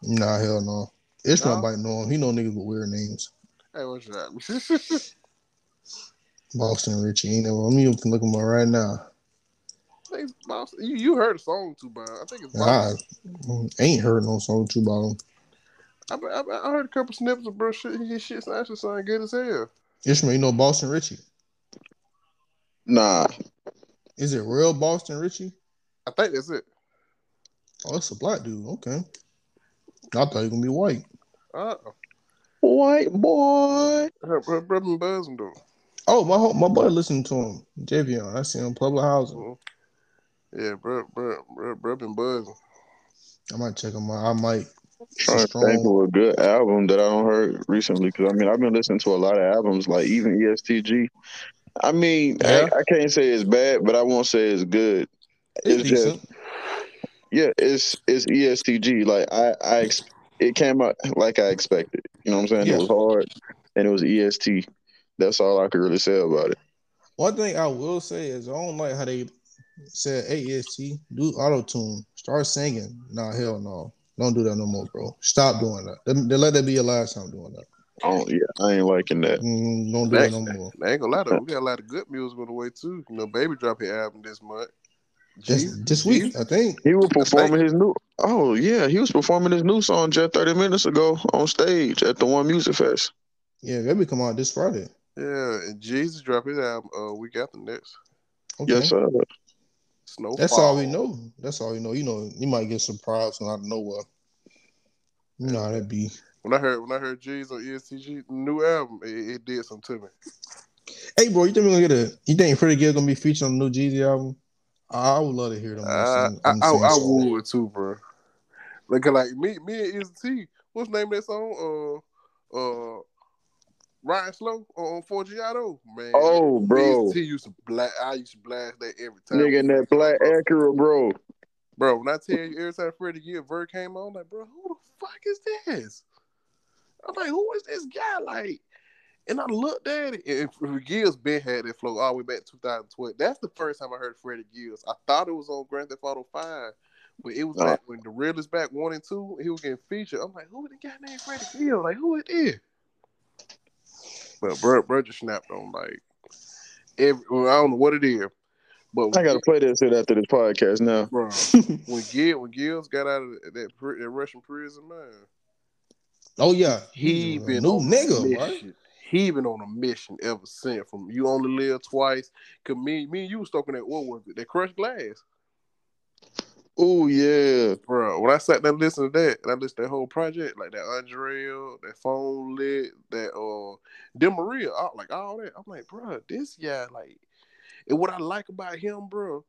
Nah, hell no. Ishmael No? might know him. He know niggas with weird names. Hey, what's that? Boston Richey. Ain't never. Let me look him up right now. I it's Boston. You, you heard a song too, bro. I think it's I Boston. ain't heard no song too about him. I, I, I heard a couple snippets of bro shit. His shit actually sound good as hell. Ishmael, you know Boston Richey? nah. Is it real Boston Richey? I think that's it. Oh, it's a black dude. Okay. I thought he was gonna be white. Uh, oh. White boy. her, her brother buzzing though. Oh, my ho- my boy listened to him. Javion. I see him public housing. Yeah, bro, bro, bro, bro been buzzing. I might check him out. I might It's a trying to think of a good album that I don't heard recently because I mean I've been listening to a lot of albums like even ESTG. I mean Yeah. I, I can't say it's bad, but I won't say it's good. It's, It's just yeah, it's it's ESTG. Like I I ex- it came out like I expected. You know what I'm saying? Yeah. It was hard and it was EST. That's all I could really say about it. One thing I will say is I don't like how they said AST do auto tune. Start singing. Nah, hell no. Don't do that no more, bro. Stop doing that. They, they let that be your last time doing that. Oh yeah, I ain't liking that. Mm, don't do that no more. I ain't gonna lie though, we got a lot of good music on the way too. You know, Baby drop his album this month. This, Jeezy- this week, Jeezy- I think. He was performing his new. Oh yeah, he was performing his new song just 30 minutes ago on stage at the One Music Fest. Yeah, baby come out this Friday. Yeah, and Jeezy dropped his album uh week after next. Okay. Yes, sir. Snowfall. That's all we know. That's all we know. You know, you might get surprised from out of nowhere. You know how that be. When I heard when I heard Jeezy on ESTG new album, it, it did something to me. Hey, bro, you think we're gonna get a? You think Freddie Gibbs gonna be featured on the new Jeezy album? I would love to hear them. I sing- I, I, I would too, bro. Like like me me and EST. What's the name of that song? Uh uh. Ryan Slow on Forgiato, man. Oh, bro. and EST used to blast. I used to blast that every time. Nigga in that black Acura, bro. Bro, when I tell you every time Freddie Gibbs Vert came on, like, bro, who the fuck is this? I'm like, who is this guy? Like, and I looked at it, and Freddie Gibbs's been had that flow all the way back to 2012. That's the first time I heard Freddie Gibbs. I thought it was on Grand Theft Auto 5, but it was Uh. back when the real is back one and two. He was getting featured. I'm like, who the guy named Freddie Gibbs? Like, who it is? But bro, bro just snapped on like every. Well, I don't know what it is, but I gotta play that shit after this podcast now. bro when Gil when Gibbs got out of that pri- that Russian prison, man, Oh yeah, he He's a been new on a nigga, right? mission. He been on a mission ever since. From you only live twice. Cause me, me and you was talking that what was it? That crushed glass, Oh yeah. bro. When I sat there listening to that, and I listened to that whole project, like that Andrea, that phone lit, that uh, Dear Maria, all- like all that. I'm like, bro, this guy, like, and what I like about him, bro,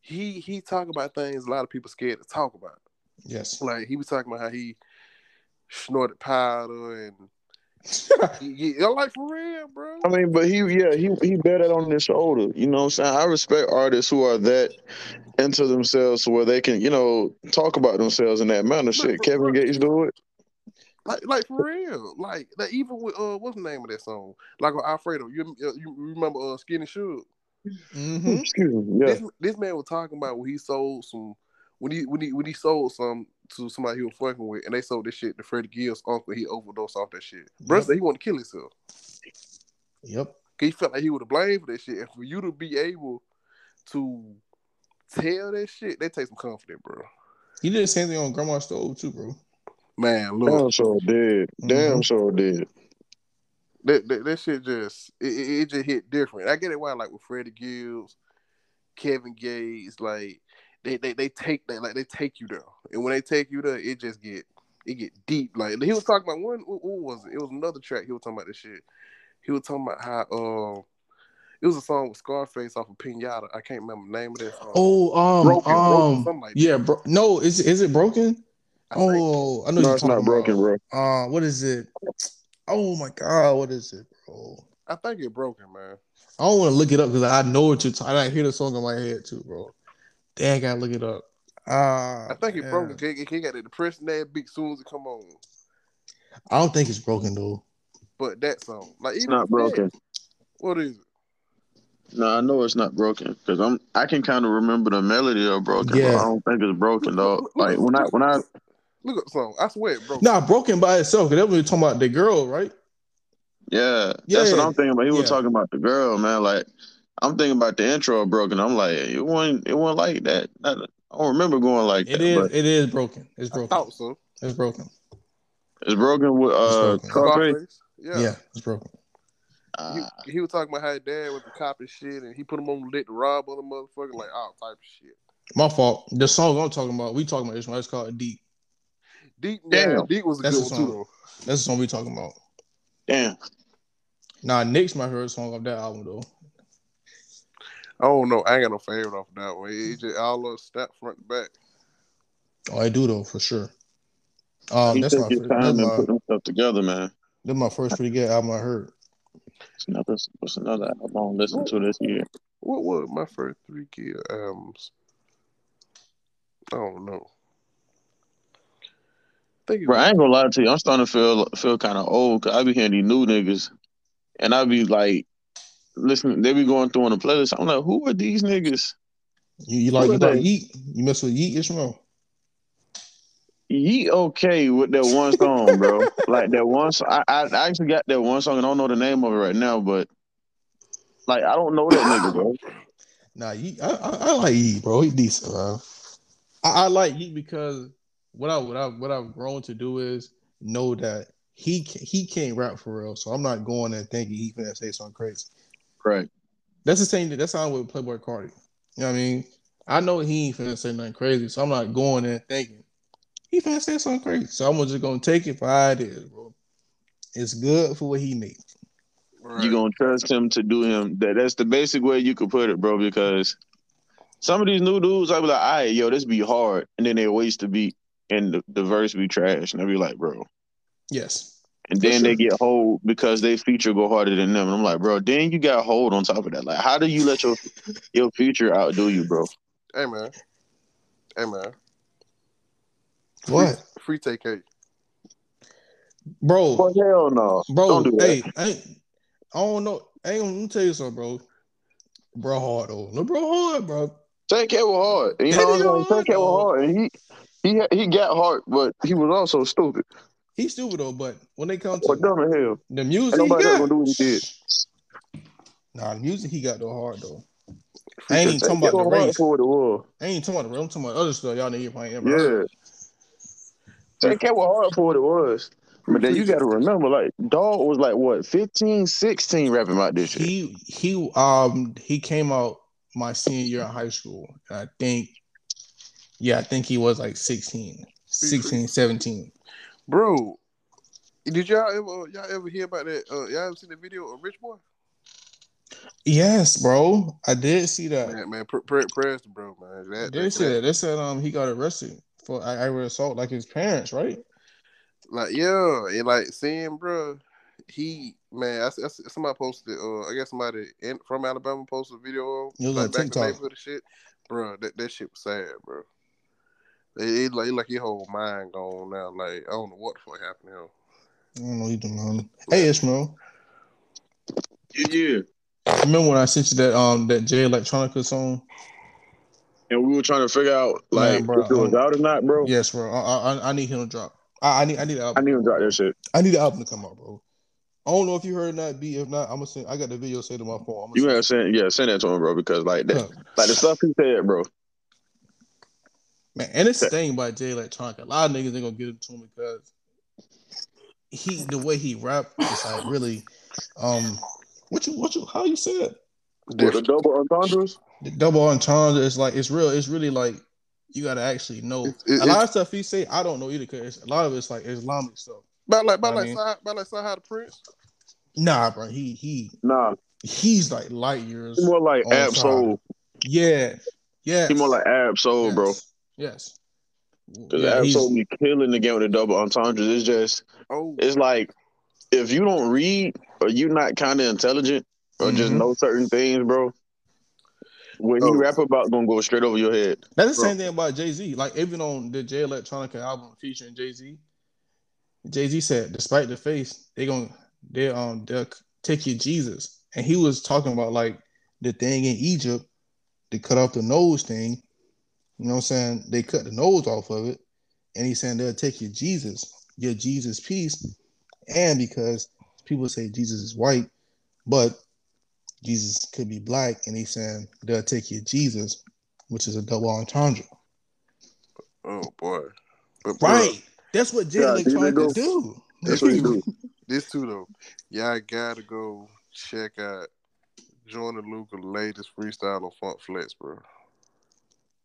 he he talk about things a lot of people scared to talk about. Yes. Like he was talking about how he snorted powder and he, he, like for real, bro. I mean, but he yeah, he he bear that on his shoulder. You know what I'm saying? I respect artists who are that into themselves where they can, you know, talk about themselves in that manner. Shit, but- Kevin Gates do it. Like like for real. Like that even with uh what's the name of that song? Like on Alfredo. You uh, you remember uh Skinny Suge? hmm Excuse me. Yeah. This this man was talking about when he sold some when he when he when he sold some to somebody he was fucking with and they sold this shit to Freddie Gibbs' uncle. He overdosed off that shit. Bro Yep. said he wanted to kill himself. Yep. He felt like he would have blamed for that shit. And for you to be able to tell that shit, they take some confidence, bro. He did the same thing on Grandma's stove too, bro. Man, look. Damn sure did. Damn Mhm. sure did. that, that that shit just it, it, it just hit different. I get it why like with Freddie Gibbs, Kevin Gates, like they, they they take that like they take you there, and when they take you there, it just get it get deep. Like he was talking about one, what, what was it? It was another track. He was talking about this shit. He was talking about how um it was a song with Scarface off of Pinata. I can't remember the name of that song. Oh, um, Broken, Broken, um, something like yeah, bro. No, is is it broken? I think- Oh, I know No, you're it's not talking broken, about. bro. Uh, what is it? Oh my god, what is it, bro? I think it broken, man. I don't want to look it up because I know what you're talking. I hear the song in my head too, bro. Dang, I gotta look it up. Ah, I think it man. broken. He, he got the depression that beat soon as it come on. I don't think it's broken though. But that song, like It's even not that- broken. What is it? No, I know it's not broken because I'm. I can kind of remember the melody of broken. Yeah. But I don't think it's broken though. Look, look, Like when I when I Look at the song. I swear it broke. Nah, broken by itself. Cause that was talking about the girl, right? yeah, Yeah. that's what I'm thinking about. He Yeah. was talking about the girl, man. Like I'm thinking about the intro of broken. I'm like, it wasn't. It wasn't like that. I don't remember going like It that. is. But It is broken. It's I broken. thought so. It's broken. it's broken with uh broken. Scarface. Scarface. Yeah. Yeah, it's broken. Ah, He, he was talking about how his dad was the cop and shit, and he put him on the lit to rob other motherfucker, like all type of shit. My fault. The song I'm talking about, we talking about this one. It's called Deep. Deep, yeah, Damn. Deep was a That's good the one too, song. though. That's the song we talking about. damn. Nah, Nick's my favorite song off that album though. I don't know. I ain't got no favorite off that one. AJ just all of snap front to back. Oh, I do though for sure. Um, he that's took my his first, time that's and my, put them stuff together, man. that's my first pretty good album I heard. What's another, what's another album I'm listening to this year? What were my first three kid albums? I don't know. I think it Bro, I ain't gonna lie to you. I'm starting to feel feel kind of old because I be hearing these new niggas, and I be like, listening. They be going through on the playlist. I'm like, who are these niggas? You, you like Who you are like they? Yeat? You mess with Yeat Ishmael? Ye okay with that one song, bro. like that one. Song, I, I I actually got that one song and I don't know the name of it right now, but like I don't know that nigga, bro. Nah, Yeat, I, I, I like Yeat, bro. He decent, bro. I, I like Yeat because what I what I what I've grown to do is know that he he can't rap for real. So I'm not going there thinking he finna say something crazy. Right. That's the same. That's how I'm with Playboi Carti. You know what I mean? I know he ain't finna say nothing crazy, so I'm not going there thinking he finna say something crazy. So I'm just gonna take it for how it is, bro. It's good for what he needs. right. You gonna trust him to do him? That that's the basic way you could put it, bro. Because some of these new dudes, I be like, "All right, yo, this be hard," and then they waste the beat and the, the verse be trash, and I be like, "Bro." Yes. And For then they get hold because they feature go harder than them, and I'm like, "Bro, then you got hold on top of that. Like, how do you let your your feature outdo you, bro?" Hey man. Hey man. What, Free Tay-K. bro? Well, hell no, Bro, don't do that. hey, I, I don't know. I ain't gonna tell you something, bro. Bro, hard though. No, bro, hard, bro. Tay-K was hard. You That know what I'm saying? Tay-K was hard, hard, and he he he got hard, but he was also stupid He's stupid though, but when they come or to dumb as hell. the music he nobody else got, gonna do what he did. nah, the music he got though hard though. I ain't even talking about the was race. for what it was. I ain't talking about the race. I'm talking about other stuff. Y'all niggas probably never heard. Yeah. Tay-K was hard for what it was. But then you got to remember, like, Dog was like, what, 15, 16 rapping about this shit. He he um he came out my senior year in high school. And I think yeah, I think he was like 16, 16, 17. Bro, did y'all ever y'all ever hear about that? Uh, y'all ever seen the video of Rich Boy? Yes, bro. I did see that. Man, man, pr- pr- prayers to bro, man. That, did that, see that. They said um he got arrested for aggravated assault like his parents, right? like yeah, and like seeing bro, he man, I, I, somebody posted. Uh, I guess somebody in, from Alabama posted a video of like on back in the neighborhood shit. Bro, that, that shit was sad, bro. It, it like like your whole mind gone now. Like I don't know what the fuck happened to him. I don't know either, man. Hey Ishmael. Yeah, yeah. Remember when I sent you that um that Jay Electronica song? And we were trying to figure out, like, Man, bro, if it was um, out or not, bro. Yes, bro. I, I I need him to drop. I, I need I need the I need him to drop that shit. I need the album to come out, bro. I don't know if you heard that beat. If not, I'm gonna send. I got the video saved on my phone. I'm You gonna gotta send, yeah, send that to him, bro, because, like, that, Huh. like the stuff he said, bro. Man, and it's the thing by Jay Electronica. A lot of niggas ain't gonna get it to him because he the way he rap is like really um what you what you how you say it? The double entendres. The double entendre is like it's real, it's really like you gotta actually know. It- it- a lot of stuff he say I don't know either because a lot of it's like Islamic stuff. About like about I like mean- Sah- about like Sahara the Prince. Nah, bro, he he Nah, he's like light years. he more like On Ab Soul. Yeah, yeah. He more like Ab Soul, bro. Yes. Because Yeah, Ab he's- killing the game with the double entendres. It's just, Oh, it's like, if you don't read or you're not kind of intelligent or just Mhm. know certain things, bro, what he Oh. rap about gonna go straight over your head. That's the Bro. same thing about Jay Z. Like even on the Jay Electronica album featuring Jay Z, Jay Z said, despite the face, they gonna they um they'll take you Jesus, and he was talking about like the thing in Egypt, they cut off the nose thing. You know what I'm saying? They cut the nose off of it, and he's saying they'll take you Jesus, your Jesus piece, and because people say Jesus is white, but Jesus could be black, and he's saying they'll take you Jesus, which is a double entendre. oh boy. But bro, Right. That's what Jay Yeah, here they Electronica do. That's what he do. This too though. Y'all gotta go check out Jordan Luca latest freestyle on Funk Flex, bro.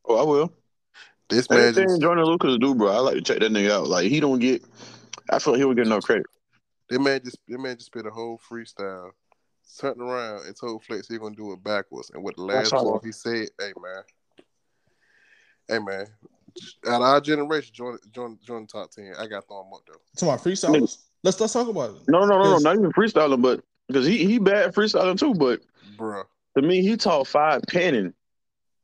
Oh, I will. This man Anything just Jordan Lucas do, bro, I like to check that nigga out. Like he don't get, I feel like he don't get no credit. that man just that man just spit a whole freestyle, turned around and told Flex he gonna do it backwards. And what the last saw part that. he said, hey man. Hey man, Out of our generation, join join join the top ten. I got to throw him up though. To my freestylers. Let's let's talk about it. No, no, no, no, not even freestyling, but because he he bad freestyling too. But bro, to me, he taught five penning.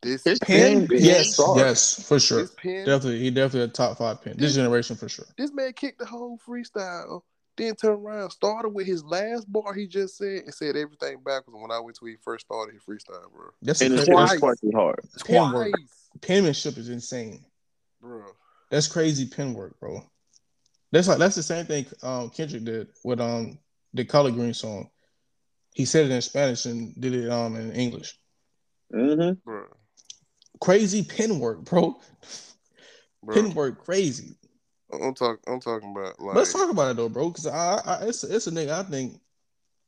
This His Pen, pen, yes, solid. yes, for sure. this pen, Definitely, he definitely a top five pin. This generation for sure. this man kicked the whole freestyle, then turned around, started with his last bar he just said, and said everything backwards when I went to he first started his freestyle, bro. That's And a it's, crazy, Twice. it's quite hard. Pen work. Penmanship is insane. bro. That's crazy pen work, bro. That's like that's the same thing um, Kendrick did with um the Color Green song. He said it in Spanish and did it um in English. Mm-hmm. Bro, Crazy pen work, bro. bro. Pen work, crazy. I'm talking. I'm talking about like. Let's talk about it though, bro. Because I, I it's it's a nigga I think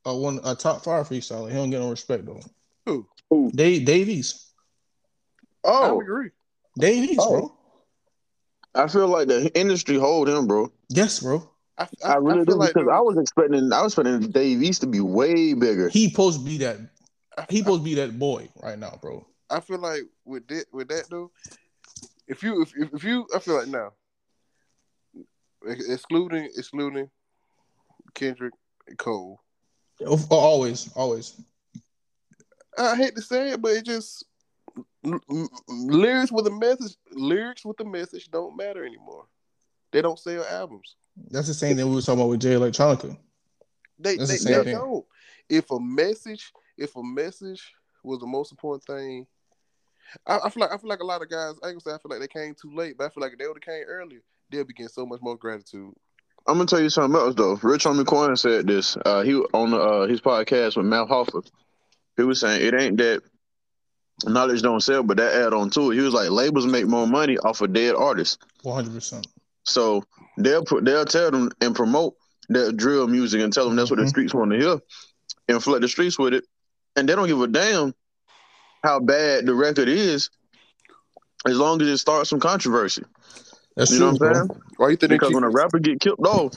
a one a top five freestyler. He don't get no respect though. Who? Who? Dave Davies, oh. I Oh, agree. Dave East, Oh. bro. I feel like the industry hold him, bro. Yes, bro. I, I, I, really I do feel like because I was expecting I was expecting Dave East to be way bigger. He supposed to be that. He supposed to be that boy right now, bro. I feel like with that with that though, if you if, if, you I feel like now, excluding excluding Kendrick and Cole. Oh, always, always. I hate to say it, but it just lyrics with a message. Lyrics with a message don't matter anymore. They don't sell albums. That's the same thing we were talking about with Jay Electronica. They That's they, the they don't. If a message, if a message was the most important thing, I, I feel like I feel like a lot of guys. I ain't gonna say I feel like they came too late, but I feel like if they would have came earlier, they'll be getting so much more gratitude. I'm gonna tell you something else though. Rich Homie Quan said this. Uh, he on uh, his podcast with Math Hoffa. He was saying it ain't that knowledge don't sell, but that add on to it. He was like labels make more money off of dead artists, One hundred percent. so they'll put they'll tell them and promote that drill music and tell them that's what the Mhm. streets want to hear, and flood the streets with it, and they don't give a damn how bad the record is, as long as it starts some controversy. That's You true, know what I'm bro. saying? Why you think Because keep when a rapper get killed off,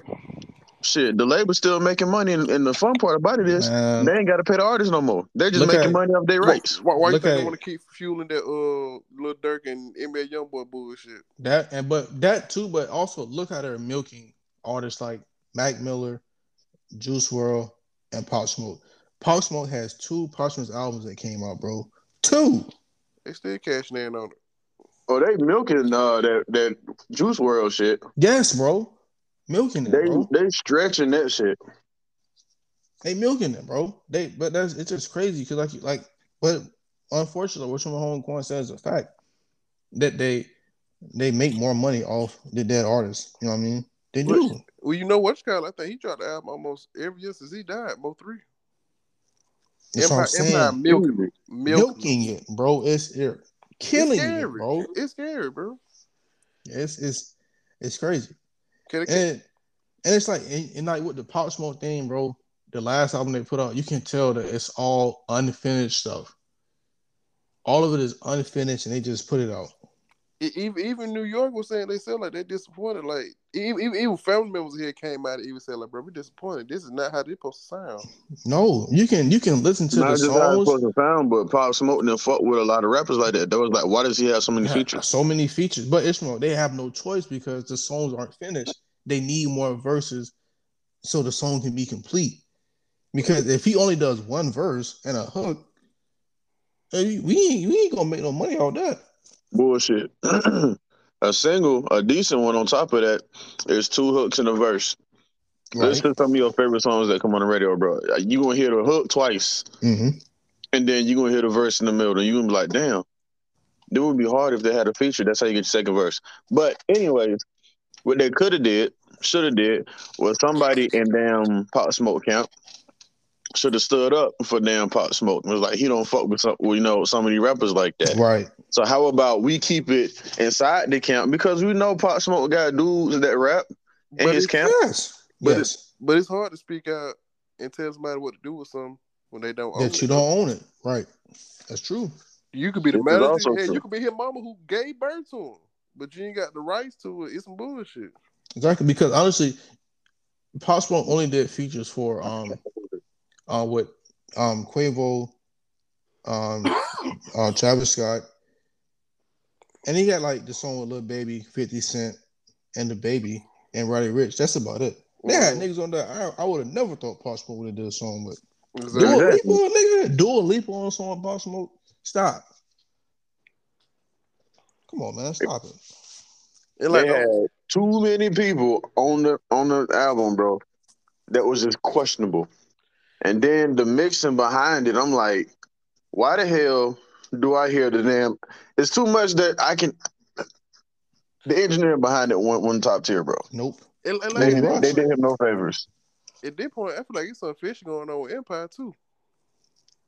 shit, the label's still making money, and, and the fun part about it is Man, they ain't got to pay the artists no more. They're just Look making at- money off their why, rights. why, why you Look think at- they want to keep fueling that uh Lil Durk and NBA YoungBoy bullshit? that and but that too, but also look how they're milking artists like Mac Miller, Juice WRLD, and Pop Smoke. Pop Smoke has two Pop Smoke albums that came out, bro. Two. They still cashing in on it. Oh, they milking uh, that that Juice WRLD shit. Yes, bro. Milking it, They bro. they stretching that shit. They milking it, bro. They but that's it's just crazy because like like but unfortunately, what my home coin says is a fact that they they make more money off the dead artists. You know what I mean? They do. Well, you know what, Kyle? I think he dropped the album almost every year since he died. Both three. That's what I'm saying. Empire milking it. Milking, milking it, bro. It's it, killing it's it, bro. It's scary, bro. It's it's it's crazy. Can it, And and it's like and, and like with the pop smoke thing, bro. The last album they put out, you can tell that it's all unfinished stuff. All of it is unfinished, and they just put it out. Even even New York was saying they sound like they're disappointed. Like even even, even family members here came out and even said like, bro, we're disappointed. This is not how they're supposed to sound. No, you can you can listen to Not the just how it's songs. supposed to sound, but Pop Smoke and fuck with a lot of rappers like that. That was like, why does he have so many have features? So many features, but Ishmael, they have no choice because the songs aren't finished. They need more verses so the song can be complete. Because if he only does one verse and a hook, we ain't, we ain't gonna make no money off that. Bullshit. a single, a decent one on top of that, is two hooks and a verse. Listen to some of your favorite songs that come on the radio, bro. You gonna hear the hook twice, hmm and then you gonna hear the verse in the middle, and you gonna be like, damn. It would be hard if they had a feature. That's how you get your second verse. But anyways, what they could have did, should have did, was somebody in damn Pop Smoke camp should have stood up for damn Pop Smoke. It was like he don't fuck with some, well, you know, some of these rappers like that. Right. So how about we keep it inside the camp because we know Pop Smoke got dudes that rap in But his camp. Yes. But yes. But it's hard to speak out and tell somebody what to do with something when they don't own That it. you don't own it. Right. That's true. You could be the This is manager. also Yeah, true. you could be his mama who gave birth to him, but you ain't got the rights to it. It's some bullshit. Exactly. Because honestly, Pop Smoke only did features for um uh with um Quavo, um uh Travis Scott, And he got like the song with Lil Baby, 50 Cent, and the baby, and Roddy Ricch. That's about it. They had Mhm. niggas on there. I, I would have never thought Pop Smoke would have did a song with Exactly. Dua Lipa, Exactly. nigga. Dua Lipa on a song with Pop Smoke. Stop. Come on, man. Stop it. And like, they had too many people on the on the album, bro. That was just questionable. And then the mixing behind it, I'm like, why the hell do I hear the damn? It's too much that I can. The engineering behind it went one top tier, bro. Nope. and, and They, like, Rush. they did him no favors. at this point, I feel like it's some fish going on with Empire too,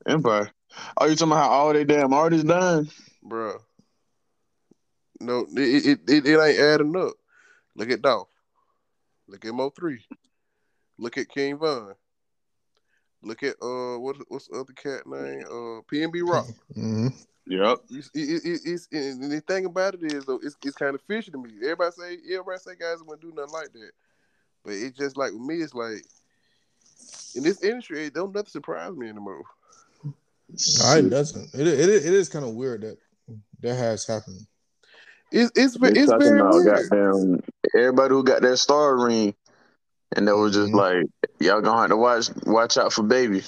Empire. Oh, you talking about how all they damn artists done, Bruh. No, it it, it it ain't adding up. Look at Dolph. Look at Mo3. Look at King Von. Look at uh what what's the other cat name? Uh PNB Rock. hmm Yep. You, it, it, it's and the thing about it is though, it's it's kind of fishy to me. Everybody say yeah, everybody say guys wouldn't do nothing like that, but it just like with me, it's like in this industry, it don't nothing surprise me anymore. No, it doesn't. It, it, it is kind of weird that that has happened. It's it's ve- They it's talking very about weird. goddamn everybody who got that star ring, and that was just Mhm. like y'all gonna have to watch watch out for baby.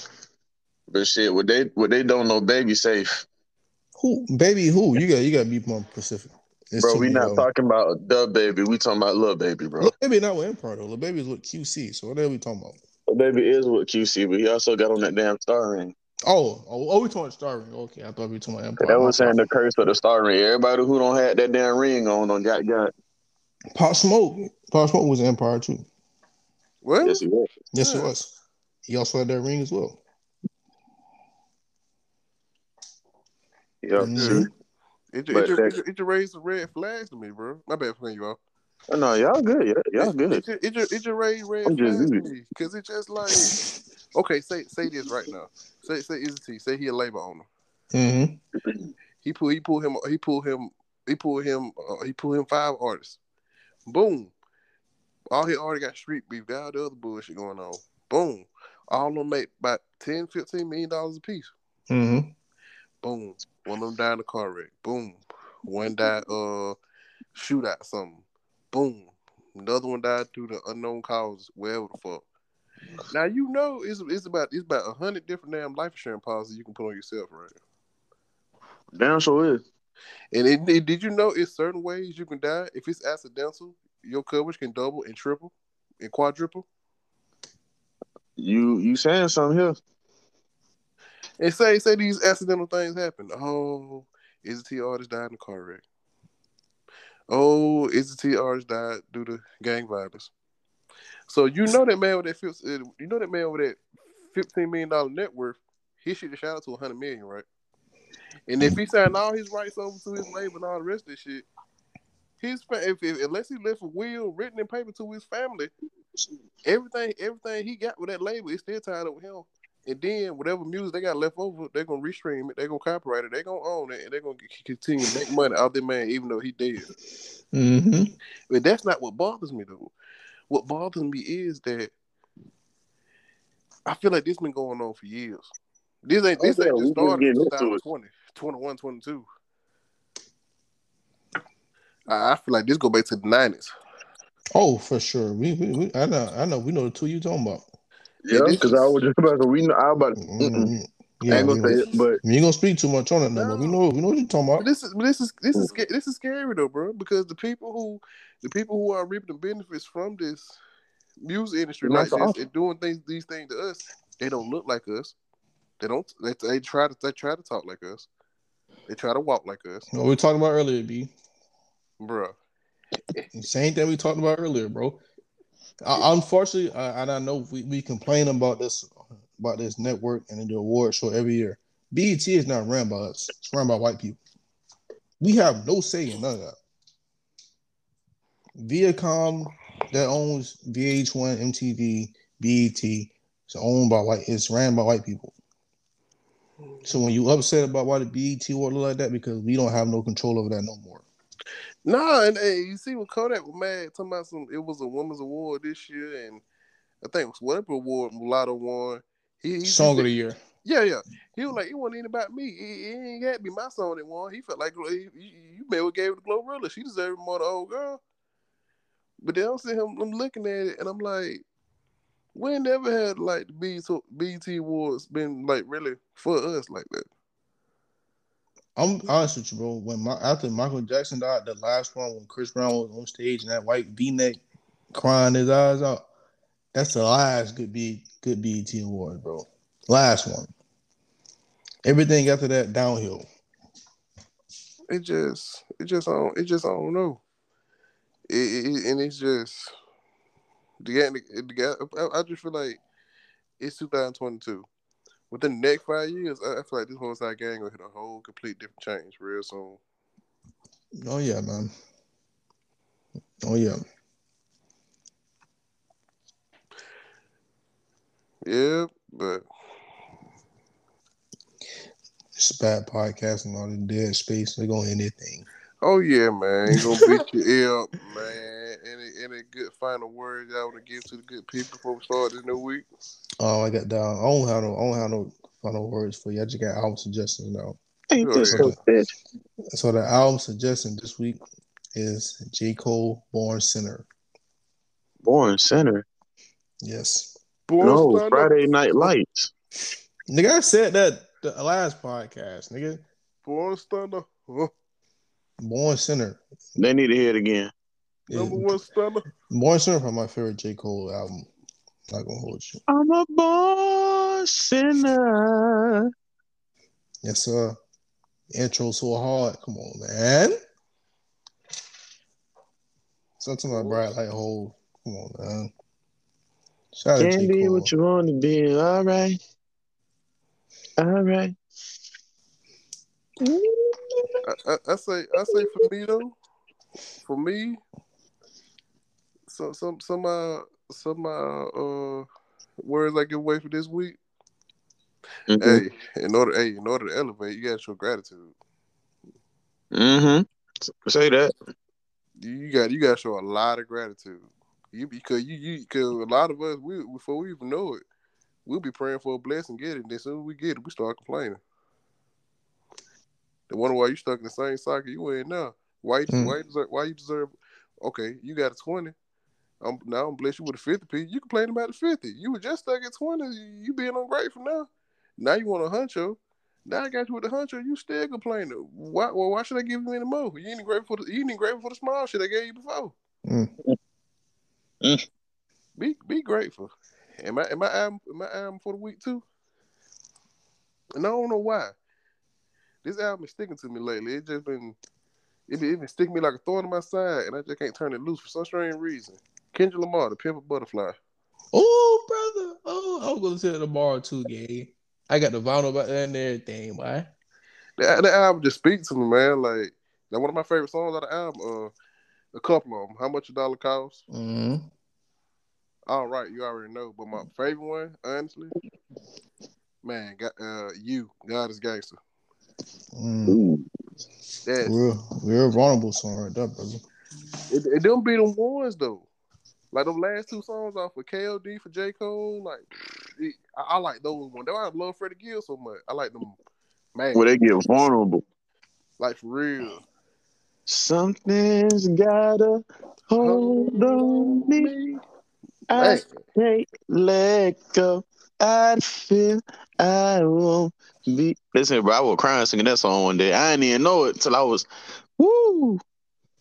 But shit, what they what they don't know, baby safe, Who, baby? Who? You got you got to be more specific. It's bro. We not talking about the baby. We talking about little baby, bro. Lil Baby not with Empire though. Lil Baby's with QC. So what are we talking about? Lil baby is with QC, but he also got on that damn star ring. Oh, oh, oh we talking Star Ring. Okay, I thought we were talking about Empire. That was saying the curse of the star ring. Everybody who don't have that damn ring on on got got. Pop Smoke. Pop Smoke was Empire too. What? Yes, he was. Yes, it Yeah. was. He also had that ring as well. Yep. Mhm. See? It, ju- it, ju- that- it, ju- it, ju raised some red flags to me, bro. My bad for cutting you off. Oh, no, y'all good. Yeah, y'all It, good. it, ju- it, ju- it just raised red I'm flags to me because it just like okay, say say this right now. Say say Izzy T. Say he a labor owner. Mm-hmm. He pull he pull him he pull him he pull him uh, he pull him five artists. Boom. All he already got street beef, got all the other bullshit going on. Boom. All of them make about 10, 15 million dollars a piece. Mm-hmm. Boom. One of them died in a car wreck. Boom. One died uh shootout something. Boom. Another one died through the unknown causes, wherever the fuck. Now you know it's it's about it's about a hundred different damn life insurance policies you can put on yourself, right? Damn sure is. And it, it- did you know it's certain ways you can die? If it's accidental, your coverage can double and triple and quadruple. You you saying something here? And say say these accidental things happen. Oh, is the T artist died in a car wreck? Oh, is the T artist died due to gang violence? So you know that man with that uh, you know that man with that fifteen million dollar net worth, he should have shot out to hundred million, right? And if he signed all his rights over to his label and all the rest of this shit, his if, if unless he left a will written in paper to his family, everything everything he got with that label is still tied up with him. And then whatever music they got left over, they're gonna restream it, they're gonna copyright it, they're gonna own it, and they're gonna continue to make money out of that man, even though he dead. Mm-hmm. But that's not what bothers me though. What bothers me is that I feel like this been going on for years. This ain't this Oh, yeah, ain't just just started in getting 2020, 21, 22. I I feel like this go back to the nineties. Oh, for sure. We, we, we I know I know we know the two you talking about. Yeah, because is- I was just about to. We know. I about. Mm-hmm. I Yeah, ain't gonna say it, but we ain't gonna speak too much on it no, more. We know we know what you're talking But about. this is but this is this is this is scary though, bro, because the people who the people who are reaping the benefits from this music industry Not like so this often. and doing things these things to us, they don't look like us. They don't. They, they try to. They try to talk like us. They try to walk like us, What we were talking about earlier, B. bro. Same thing we talked about earlier, bro. Uh, unfortunately, uh, and I know we, we complain about this about this network and the award show every year. BET is not run by us; it's run by white people. We have no say in none of that. Viacom that owns VH1, MTV, BET, it's owned by white. It's ran by white people. So when you upset about why the BET award like that, because we don't have no control over that no more. Nah, and hey, you see what Kodak was mad talking about some. It was a women's award this year, and I think it was whatever award Mulatto won. He, he Song of the year. Yeah, yeah. He was like, it wasn't even about me. It, it ain't got to be my song that won. He felt like he, you, you may have gave it to GloRilla. She deserved more than the old girl. But then I'm sitting him, I'm looking at it, and I'm like, we never had like the BT, BET Awards been like really for us like that. I'm honest with you, bro. When my after Michael Jackson died, the last one when Chris Brown was on stage in that white V-neck, crying his eyes out, that's the last good B good BET award, bro. Last one. Everything after that downhill. It just, it just, I don't, it just, I don't know. It, it, and it's just, the, the, the, I just feel like it's 2022 within the next five years, I, feel like this whole side gang will hit a whole complete different change real soon. Oh yeah, man. Oh yeah. Yeah, but it's a bad podcast and all the dead space. They're gonna anything. Oh yeah, man. You gonna beat your ear up, man. Any any good final words y'all want to give to the good people before we start this new week? Oh, I got down. I don't have no. I don't have no final words for you. I just got album suggestions now. Ain't this so, the, so the album suggestion this week is J. Cole Born Sinner. Born Sinner? Yes. Born no, Stunner. Friday Night Lights. Nigga, I said that the last podcast, nigga. Born Stunner. Huh. Born Sinner. They need to hear it again. Number one stunner. Born Sinner from my favorite J. Cole album. Not gonna hold you. I'm a born sinner. Yes, sir. Intro so hard. Come on, man. Something my bright light hole. Come on, man. Shout Can't be what you want to be. All right. All right. Mm-hmm. I, I, I say, I say for me though, for me, some some some uh some uh, uh words I give away for this week. Mm-hmm. Hey, in order, hey, in order to elevate, you gotta show gratitude. Mm-hmm. Say that. You got you gotta show a lot of gratitude. You because you you because a lot of us we before we even know it, we'll be praying for a blessing, get it. And as soon as we get it, we start complaining. They wonder why you stuck in the same cycle you in now. Why mm. why you deserve why you deserve okay, you got a twenty. I'm now I'm blessed you with a 50 piece. You complain about the 50. You were just stuck at 20. You being ungrateful now. Now you want a huncho. Now I got you with the huncho. You still complaining. Why well, why should I give you any more? You ain't grateful for the you ain't grateful for the small shit I gave you before. Mm. Mm. Be be grateful. Am I am I am, am I album for the week too? And I don't know why. This album is sticking to me lately. It just been it been, it been sticking me like a thorn in my side, and I just can't turn it loose for some strange reason. Kendrick Lamar, the Pimp Butterfly. Oh, brother. Oh, I was gonna say tomorrow too, gay. I got the vinyl about that and everything, why? The, the album just speaks to me, man. Like that one of my favorite songs of the album. Uh, a couple of them. How much a dollar costs? Mm-hmm. All right, you already know. But my favorite one, honestly, man, got uh, you. God is gangster. Mm. That's, real, real vulnerable song right there, brother. It, it don't be the ones though. Like them last two songs off of KOD for J Cole, like it, I, I, like those ones. That's why I love Freddie Gill so much. I like them. Man, where they get vulnerable, like for real. Something's gotta hold on me. I can't let go. I feel I won't be. Listen, bro, I was crying singing that song one day. I didn't even know it till I was, woo.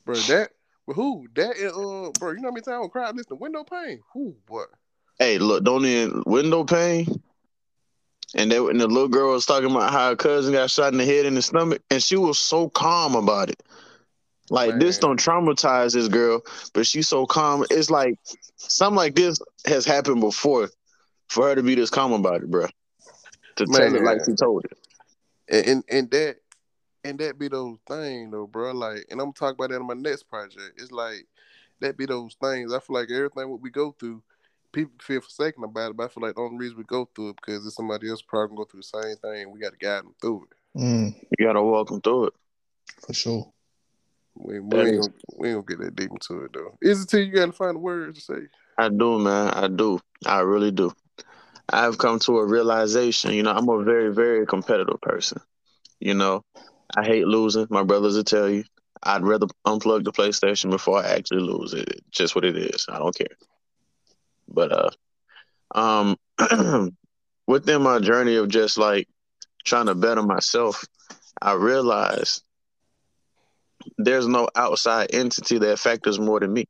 Bro, that who? That uh, bro, you know how many times I cried listening to window pane? Who? What? Hey, look, don't even window pane. And they and the little girl was talking about how her cousin got shot in the head and the stomach, and she was so calm about it. Like Man. this don't traumatize this girl, but she's so calm. It's like something like this has happened before for her to be this calm about it, bro. To Man. tell it like she told it. And, and and that and that be those things though, bro. Like, and I'm talking about that in my next project. It's like that be those things. I feel like everything what we go through, people feel forsaken about it. But I feel like the only reason we go through it because it's somebody else probably go through the same thing. We got to guide them through it. Mm. You got to walk them through it for sure. We, we ain't, gonna, we ain't gonna get that deep into it though. Is it till you got to find the words to say? I do, man. I do. I really do. I've come to a realization. You know, I'm a very, very competitive person. You know, I hate losing. My brothers will tell you. I'd rather unplug the PlayStation before I actually lose it. It's just what it is. I don't care. But uh, um, within my journey of just like trying to better myself, I realized there's no outside entity that factors more than me.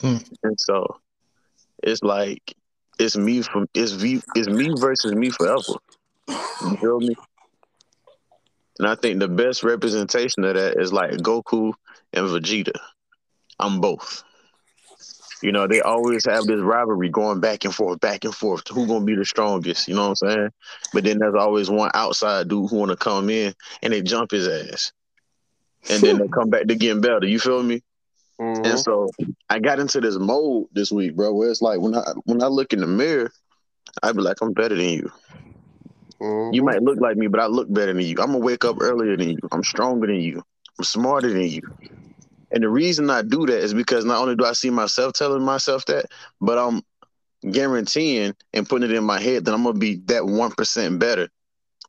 Hmm. And so it's like it's me from it's me it's me versus me forever. You feel me? And I think the best representation of that is like Goku and Vegeta. I'm both. You know, they always have this rivalry going back and forth, back and forth. Who gonna be the strongest? You know what I'm saying? But then there's always one outside dude who wanna come in and they jump his ass, and then they come back to getting better. You feel me? Mhm. And so I got into this mode this week, bro, where it's like when I when I look in the mirror, I be like, I'm better than you. Mhm. You might look like me, but I look better than you. I'm gonna wake up earlier than you. I'm stronger than you. I'm smarter than you. And the reason I do that is because not only do I see myself telling myself that, but I'm guaranteeing and putting it in my head that I'm gonna be that one percent better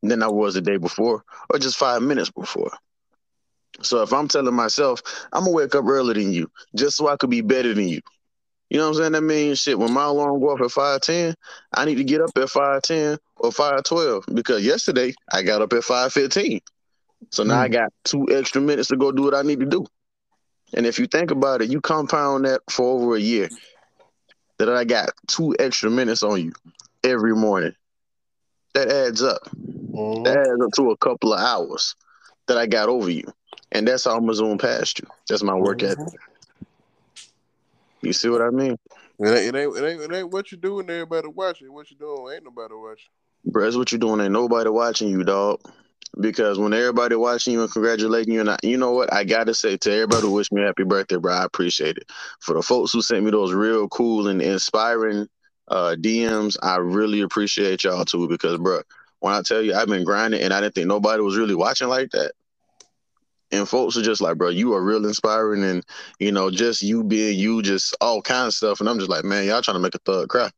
than I was the day before or just five minutes before. So if I'm telling myself I'm gonna wake up earlier than you, just so I could be better than you. You know what I'm saying? That means shit. When my alarm go off at five ten, I need to get up at five ten or five twelve because yesterday I got up at five fifteen. So now I got two extra minutes to go do what I need to do. And if you think about it, you compound that for over a year. That I got two extra minutes on you every morning. That adds up. Mhm. That adds up to a couple of hours that I got over you. And that's how I'm gonna past you. That's my work ethic. You see what I mean? It ain't, it ain't, it ain't, it ain't what you doing. Everybody watching. What you doing? Ain't nobody watching. Bro, that's what you're doing. Ain't nobody watching you, dog. Because when everybody watching you and congratulating you, and I, you know what, I gotta say to everybody who wished me happy birthday, bro, I appreciate it. For the folks who sent me those real cool and inspiring uh, DMs, I really appreciate y'all too. Because, bro, when I tell you I've been grinding and I didn't think nobody was really watching like that, and folks are just like, bro, you are real inspiring, and you know, just you being you, just all kinds of stuff, and I'm just like, man, y'all trying to make a thug cry.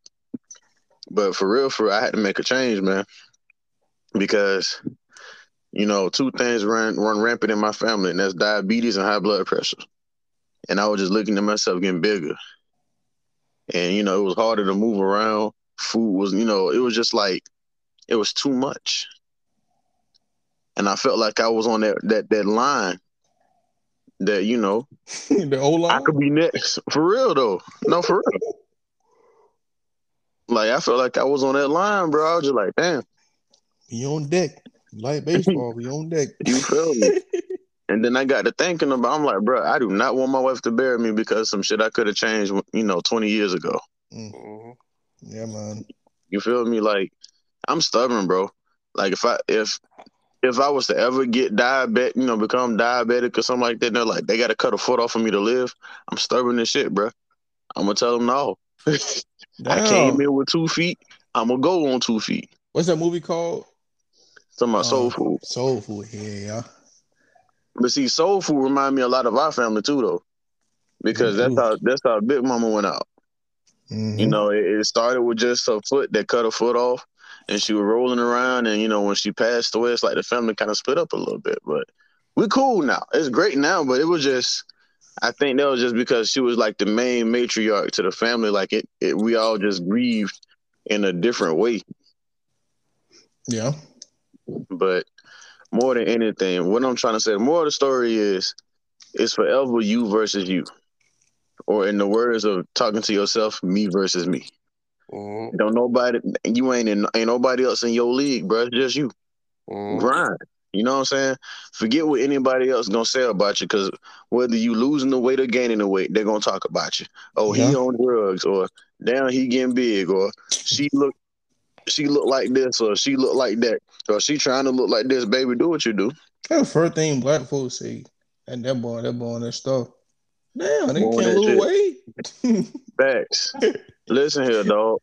But for real, for real, I had to make a change, man, because you know, two things run run rampant in my family, and that's diabetes and high blood pressure. And I was just looking at myself getting bigger, and you know, it was harder to move around. Food was, you know, it was just like it was too much, and I felt like I was on that that that line that you know the old I could be next for real though. No, for real. Like I felt like I was on that line, bro. I was just like, damn, We on deck. Like baseball, we on deck. you feel me? And then I got to thinking about, I'm like, bro, I do not want my wife to bury me because some shit I could have changed, you know, 20 years ago. Mhm. Yeah, man. You feel me? Like, I'm stubborn, bro. Like, if I if if I was to ever get diabetic, you know, become diabetic or something like that, they're like, they got to cut a foot off for me to live. I'm stubborn as shit, bro. I'm gonna tell them no. I came in with two feet. I'm gonna go on two feet. What's that movie called? Talking about soul Uh, food. Soul food. Yeah, yeah. But see, soul food remind me a lot of our family too, though, because that's Mhm. how that's how Big Mama went out. Mhm. You know, it, it started with just a foot that cut a foot off, and she was rolling around. And you know, when she passed away, it's like the family kind of split up a little bit. But we're cool now. It's great now. But it was just, I think that was just because she was like the main matriarch to the family. Like it, it we all just grieved in a different way. Yeah. But more than anything, what I'm trying to say, more of the story is, it's forever you versus you, or in the words of talking to yourself, me versus me. Mhm. Don't nobody, you ain't in, ain't nobody else in your league, bro. It's just you. Mhm. Grind. You know what I'm saying? Forget what anybody else gonna say about you, because whether you losing the weight or gaining the weight, they're gonna talk about you. Oh, he Yeah. on drugs, or damn, he getting big, or she look, she look like this, or she look like that, or she trying to look like this. Baby, do what you do. That's the first thing black folks say. And that boy, that boy, that stuff. Damn, they can't lose weight. Facts. Listen here, dog.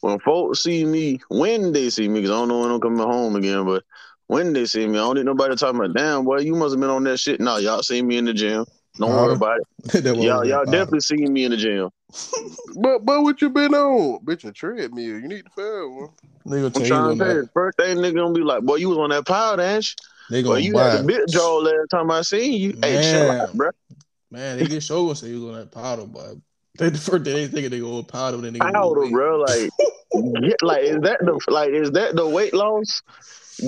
When folks see me, when they see me, because I don't know when I'm coming home again, but when they see me, I don't need nobody talking about, damn, boy, you must have been on that shit. No, y'all see me in the gym. Don't Powder? worry about it. That was Y'all, y'all powder. definitely seen me in the gym. But but what you been on? Bitch, a treadmill. You need to find one. Nigga I'm tell you trying to tell you, first thing nigga gonna be like, boy, you was on that powder, ain't you? They Boy, gonna you buy had the bit jaw last time I seen you. Hey, chill out, Man. bro. Man, they get show gonna say you was on that powder, but they the first thing they think they go with powder, then they go Powder, with bro. Like, get, like is that the like is that the weight loss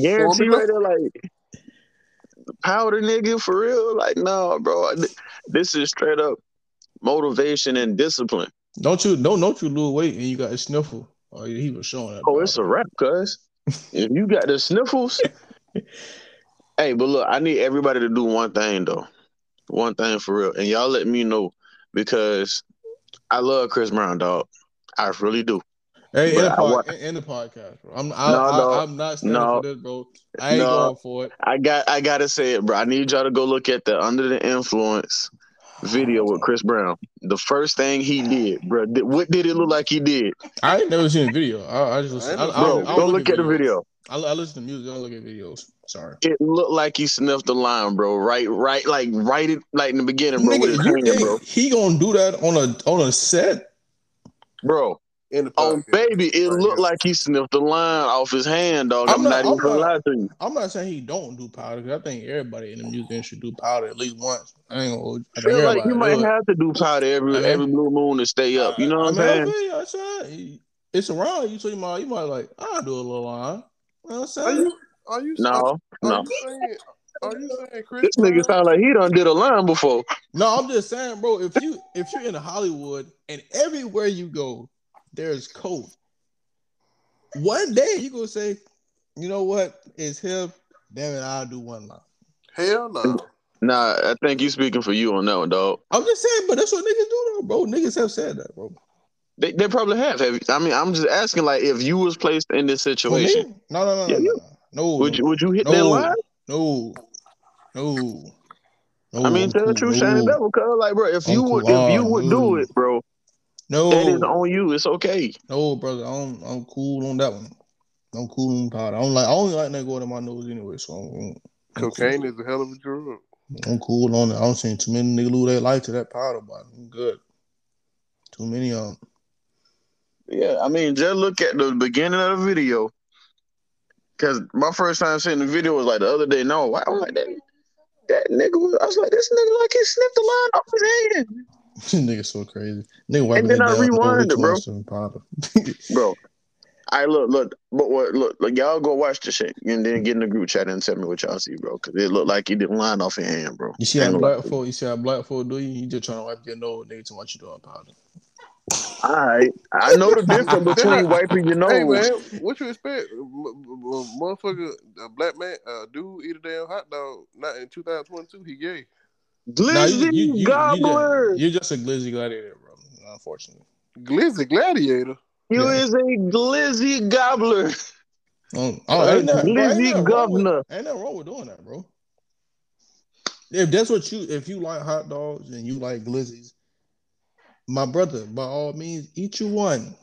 guarantee Formula? right there? Like powder, nigga, for real? Like, no, bro. This is straight up motivation and discipline. Don't you don't don't you lose weight and you got a sniffle? Oh, he was showing that. Oh, it's a powder. wrap, cuz. if you got the sniffles, hey, but look, I need everybody to do one thing though. One thing for real. And y'all let me know because I love Chris Brown, dog. I really do. Hey, in the, pod, wa- in, in the podcast, bro. I'm I, No, I, no, I'm not standing no, for this, bro. I ain't no. going for it. I got I gotta say it, bro. I need y'all to go look at the Under the Influence video with Chris Brown. The first thing he did, bro. Th- What did it look like he did? I ain't never seen the video. I, I just. I, I, Bro, don't, I go don't look at the videos. video. I, I listen to music. I don't look at videos. Sorry. It looked like he sniffed the line, bro. Right, right, like right it like in the beginning, bro, with Nigga, you hand, think bro. he gonna do that on a on a set? Bro, In the oh baby, it Right looked like he sniffed the line off his hand, dog. I'm I'm, not- not, even I'm gonna not- lie to you. I'm not saying he don't do powder because I think everybody in the music industry do powder at least once. I ain't gonna. I feel like you might do have to do powder every I mean- every blue moon to stay up. You know what I I'm mean, saying? I feel you, I said, it's around you, so you might you might like I'll do a little line. You know what I'm Are you? Are you? No, no. Are you saying? Are you saying Chris? This nigga Brown- sound like he done did a line before. No, I'm just saying, bro. If you if you're in Hollywood and everywhere you go, there's code. One day you gonna say, you know what? It's him. Damn it, I'll do one line. Hell no. Nah, I think you speaking for you on that one, dog. I'm just saying, but that's what niggas do, though, bro. Niggas have said that, bro. They, they probably have. have. I mean, I'm just asking, like, if you was placed in this situation. No, no, no, Yeah, no, no, no. would you would you hit no, that line? No, no, no. I mean, I'm tell the truth, no, Shannon Devil, cuz like, bro, if you I'm would cool. if you would no. do it, bro, No, that is on you. It's okay. no, brother. I'm I'm cool on that one. I'm cool on powder. I don't like. I only like that going to my nose anyway. So I'm, I'm Cocaine is a hell of a drug. I'm cool on it. I don't see too many niggas lose their life to that powder, but I'm good. Too many of them. Yeah, I mean, just look at the beginning of the video. Cause my first time seeing the video was like the other day. No, I was like that. That nigga, was, I was like, this nigga like he sniffed the line off his hand, This nigga so crazy. Nigga wiping then I rewind it, bro. twice in powder. bro. I look, look, but what, look, look, y'all go watch the shit and then get in the group chat and tell me what y'all see, bro. Cause it looked like he didn't line off your hand, bro. You see how black folk? You see how black folk do you? You just trying to wipe your nose, nigga. To what you doing powder? All right, I know the difference between wiping your nose. Hey man, what you expect? M- m- m- motherfucker, a black man, uh, dude eat a damn hot dog. Not in 2022, he gay. Glizzy you, you, you gobbler. just, you're just a glizzy gladiator, bro. Unfortunately. Glizzy gladiator. You Yeah. is a glizzy gobbler. Oh, oh, ain't nothing, bro, ain't Glizzy with- governor. Ain't nothing wrong with doing that, bro. If that's what you, if you like hot dogs and you like glizzies, my brother, by all means, eat you one.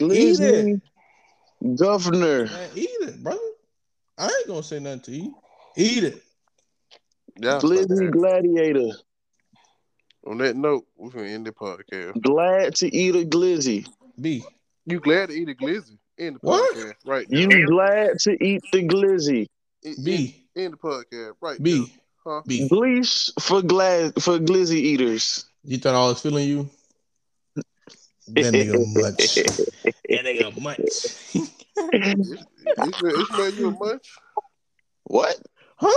Eat Glizzy governor. Man, eat it, brother. I ain't gonna say nothing to you. Eat it. Yeah. Glizzy gladiator. On that note, we're gonna end the podcast. Glad to eat a glizzy. B. You glad to eat a glizzy in the What? podcast, right? You glad to eat the glizzy. In- B. in, in the podcast, right? now. B. Huh? B. Bleach for glad for glizzy eaters. You thought I was feeling you? That nigga much. that nigga much. Made you a munch. What? huh?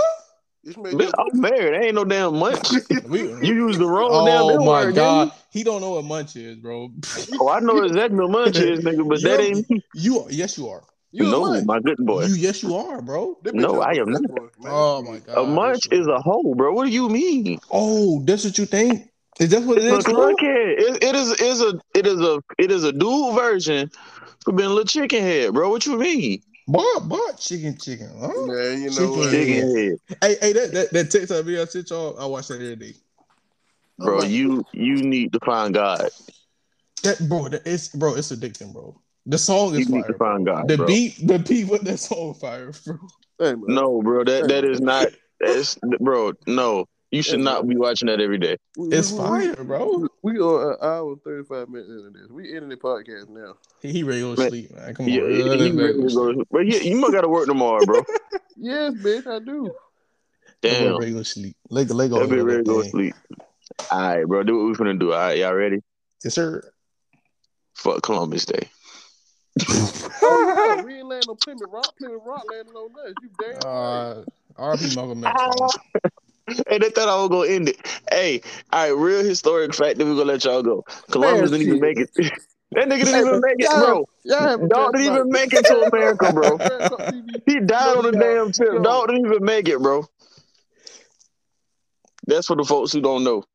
It's made you Bitch, a I'm married. Ain't no damn munch. You used the wrong damn oh N my word, god, he don't know what munch is, bro. nigga. Oh, I know exactly what munch is, nigga, but that You're- ain't me. You are, yes, you are. You a No, munch. my good boy. You yes, you are, bro. That bitch No, a- I am not. boy, man. Oh my god. A munch is a hoe, bro. What do you mean? Oh, that's what you think? Is that what It's is, a bro? crackhead. It, it is is a it is a it is a dual version for being a little chicken head, bro. What you mean? Boy, boy, chicken, chicken. Huh? Man, you know Chicken what? head. Chicken head. Hey, hey, that that, that TikTok video I sent y'all, I watch that every day. Bro, Oh. you you need to find God. That bro, that, it's bro, it's addicting, bro. The song You is need fire. to find God, The bro. beat, the beat with that song fire, bro. Hey, man. No, bro, that that is not that's bro, no. You should not be watching that every day. It's we, fire, bro. We, we are an hour and thirty five minutes into this. We ending the podcast now. He, he ready to go sleep, man. Come on, Yeah, he, he ready go to to go. But he, you must got to work tomorrow, bro. Yes, bitch, I do. That boy Damn, ready to go to sleep. Lego, Lego, that be over ready to go sleep. All right, bro. Do what we finna do. All right, y'all ready? Yes, sir. Fuck Columbus Day. Oh yeah, we ain't landing on Plymouth Rock. Plymouth Rock landing on us. You damn right. Uh, R.P. Malcolm X. Hey, they thought I was gonna end it. Hey, all right, real historic fact that we're gonna let y'all go. Columbus Man, didn't even make it. that nigga didn't even make it, bro. Have Dog didn't even make it to America, bro. He died on the damn trip. Dog didn't even make it, bro. That's for the folks who don't know.